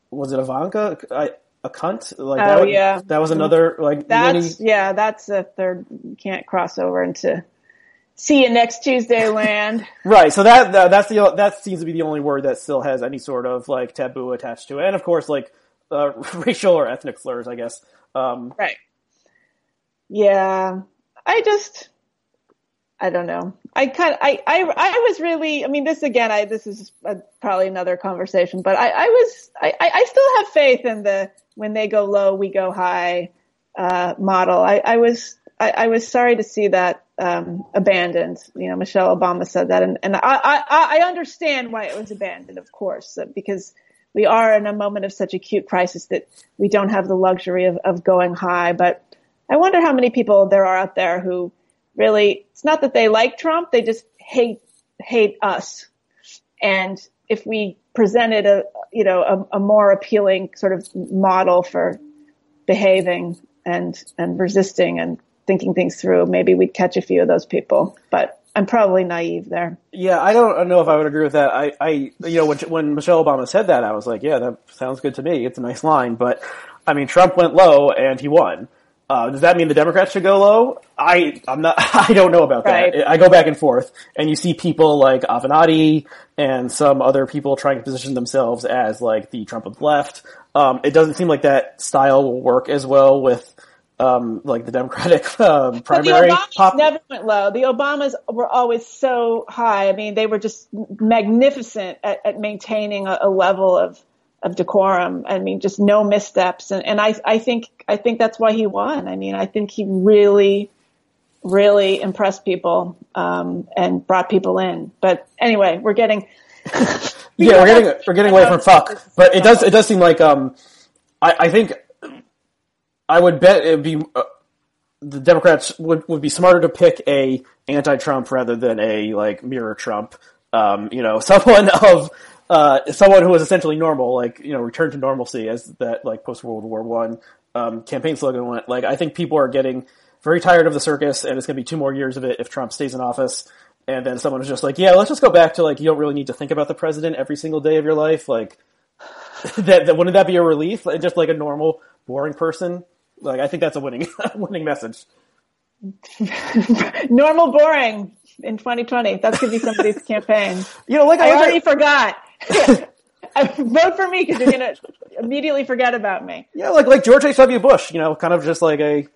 was it Ivanka I, a cunt like that Oh, was, yeah. that was another like that's mini- yeah, that's a third. You can't cross over into see you next Tuesday land. right. So that, that that's the that seems to be the only word that still has any sort of like taboo attached to it, and of course like uh, racial or ethnic slurs, I guess. Um, Right. Yeah. I just, I don't know. I kind of, I, I, I was really, I mean, this again, I, this is uh probably another conversation, but I, I was, I, I still have faith in the, when they go low, we go high, uh, model. I, I was, I, I was sorry to see that, um, abandoned. You know, Michelle Obama said that and, and I, I, I understand why it was abandoned, of course, because we are in a moment of such acute crisis that we don't have the luxury of, of going high. But I wonder how many people there are out there who really, it's not that they like Trump, they just hate, hate us. And if we presented a, you know, a, a more appealing sort of model for behaving and, and resisting and thinking things through, maybe we'd catch a few of those people. But I'm probably naive there. Yeah, I don't know if I would agree with that. I, I, you know, when, when Michelle Obama said that, I was like, yeah, that sounds good to me. It's a nice line, but I mean, Trump went low and he won. Uh, does that mean the Democrats should go low? I, I'm not, I don't know about that. Right. I go back and forth and you see people like Avenatti and some other people trying to position themselves as like the Trump of the left. Um, it doesn't seem like that style will work as well with, um, like the Democratic, um, But primary the Obamas pop. never went low. The Obamas were always so high. I mean, they were just magnificent at, at maintaining a, a level of, of decorum. I mean, just no missteps. And, and I, I think, I think that's why he won. I mean, I think he really, really impressed people, um, and brought people in. But anyway, we're getting, yeah, we're getting we're getting away from fuck, but it does it does seem like um, I, I think I would bet it'd be uh, the Democrats would would be smarter to pick a anti-Trump rather than a like mirror Trump. Um, you know, someone of uh, someone who is essentially normal, like you know, return to normalcy, as that like post World War One um, campaign slogan went. Like, I think people are getting very tired of the circus, and it's going to be two more years of it if Trump stays in office. And then someone was just like, "Yeah, let's just go back to like you don't really need to think about the president every single day of your life. Like, that, that wouldn't that be a relief? Just like a normal, boring person. Like, I think that's a winning winning message. normal boring in 2020. That's going to be somebody's campaign. You know, like I, I already at- forgot. Vote for me because you're going to immediately forget about me. Yeah, like like George H. W. Bush, you know, kind of just like a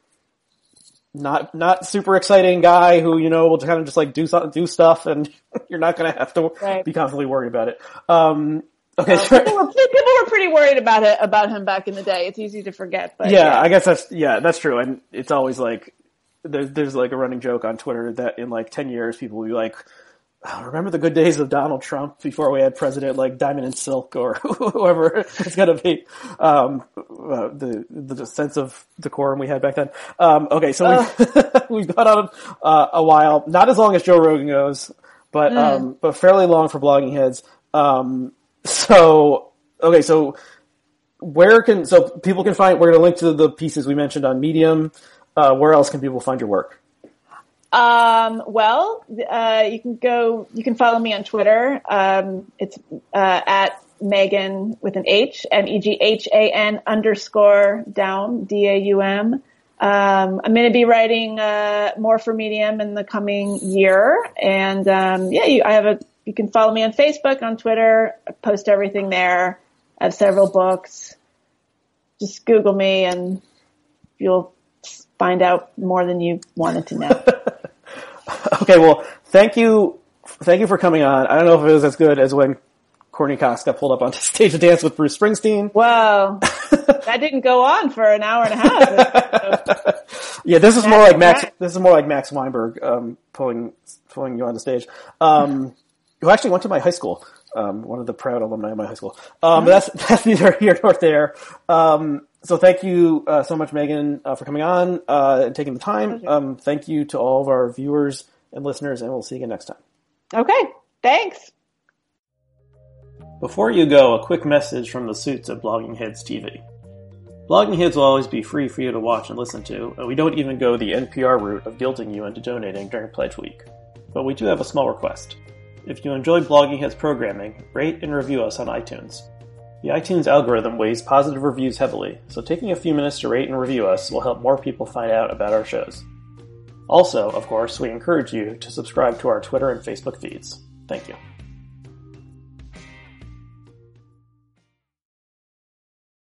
not not super exciting guy who you know will kind of just like do something, do stuff, and you're not going to have to Right. be constantly worried about it. Um, okay, Uh, people, were, people were pretty worried about it about him back in the day. It's easy to forget, but yeah, I guess that's yeah, that's true, and it's always like there's there's like a running joke on Twitter that in like ten years people will be like. "Oh, Remember the good days of Donald Trump before we had President like Diamond and Silk or whoever it's going to be. Um, uh, the the sense of decorum we had back then. Um, okay, so we've, we've gone on uh, a while, not as long as Joe Rogan goes, but um, but fairly long for blogging heads. Um, so okay, so where can so people can find? We're going to link to the pieces we mentioned on Medium. Uh, where else can people find your work? Um, well, uh, you can go, you can follow me on Twitter. Um, it's, uh, at Megan with an H, M-E-G-H-A-N underscore Daum, D-A-U-M. Um, I'm going to be writing, uh, more for Medium in the coming year. And, um, yeah, you, I have a, you can follow me on Facebook, on Twitter. I post everything there. I have several books. Just Google me and you'll find out more than you wanted to know. Okay, well, thank you, thank you for coming on. I don't know if it was as good as when Courteney Cox got pulled up onto stage to dance with Bruce Springsteen. Well, that didn't go on for an hour and a half. Yeah, this is more like Max. This is more like Max Weinberg um, pulling pulling you on the stage. Um, who actually went to my high school. Um, one of the proud alumni of my high school. Um, but that's that's neither here nor there. Um, so thank you uh, so much, Meghan, uh, for coming on uh, and taking the time. Um, thank you to all of our viewers and listeners, and we'll see you again next time. Okay, thanks. Before you go, a quick message from the suits at Blogging Heads TV. Blogging Heads will always be free for you to watch and listen to, and we don't even go the NPR route of guilting you into donating during Pledge Week. But we do have a small request. If you enjoy Blogging Heads programming, rate and review us on iTunes. The iTunes algorithm weighs positive reviews heavily, so taking a few minutes to rate and review us will help more people find out about our shows. Also, of course, we encourage you to subscribe to our Twitter and Facebook feeds. Thank you.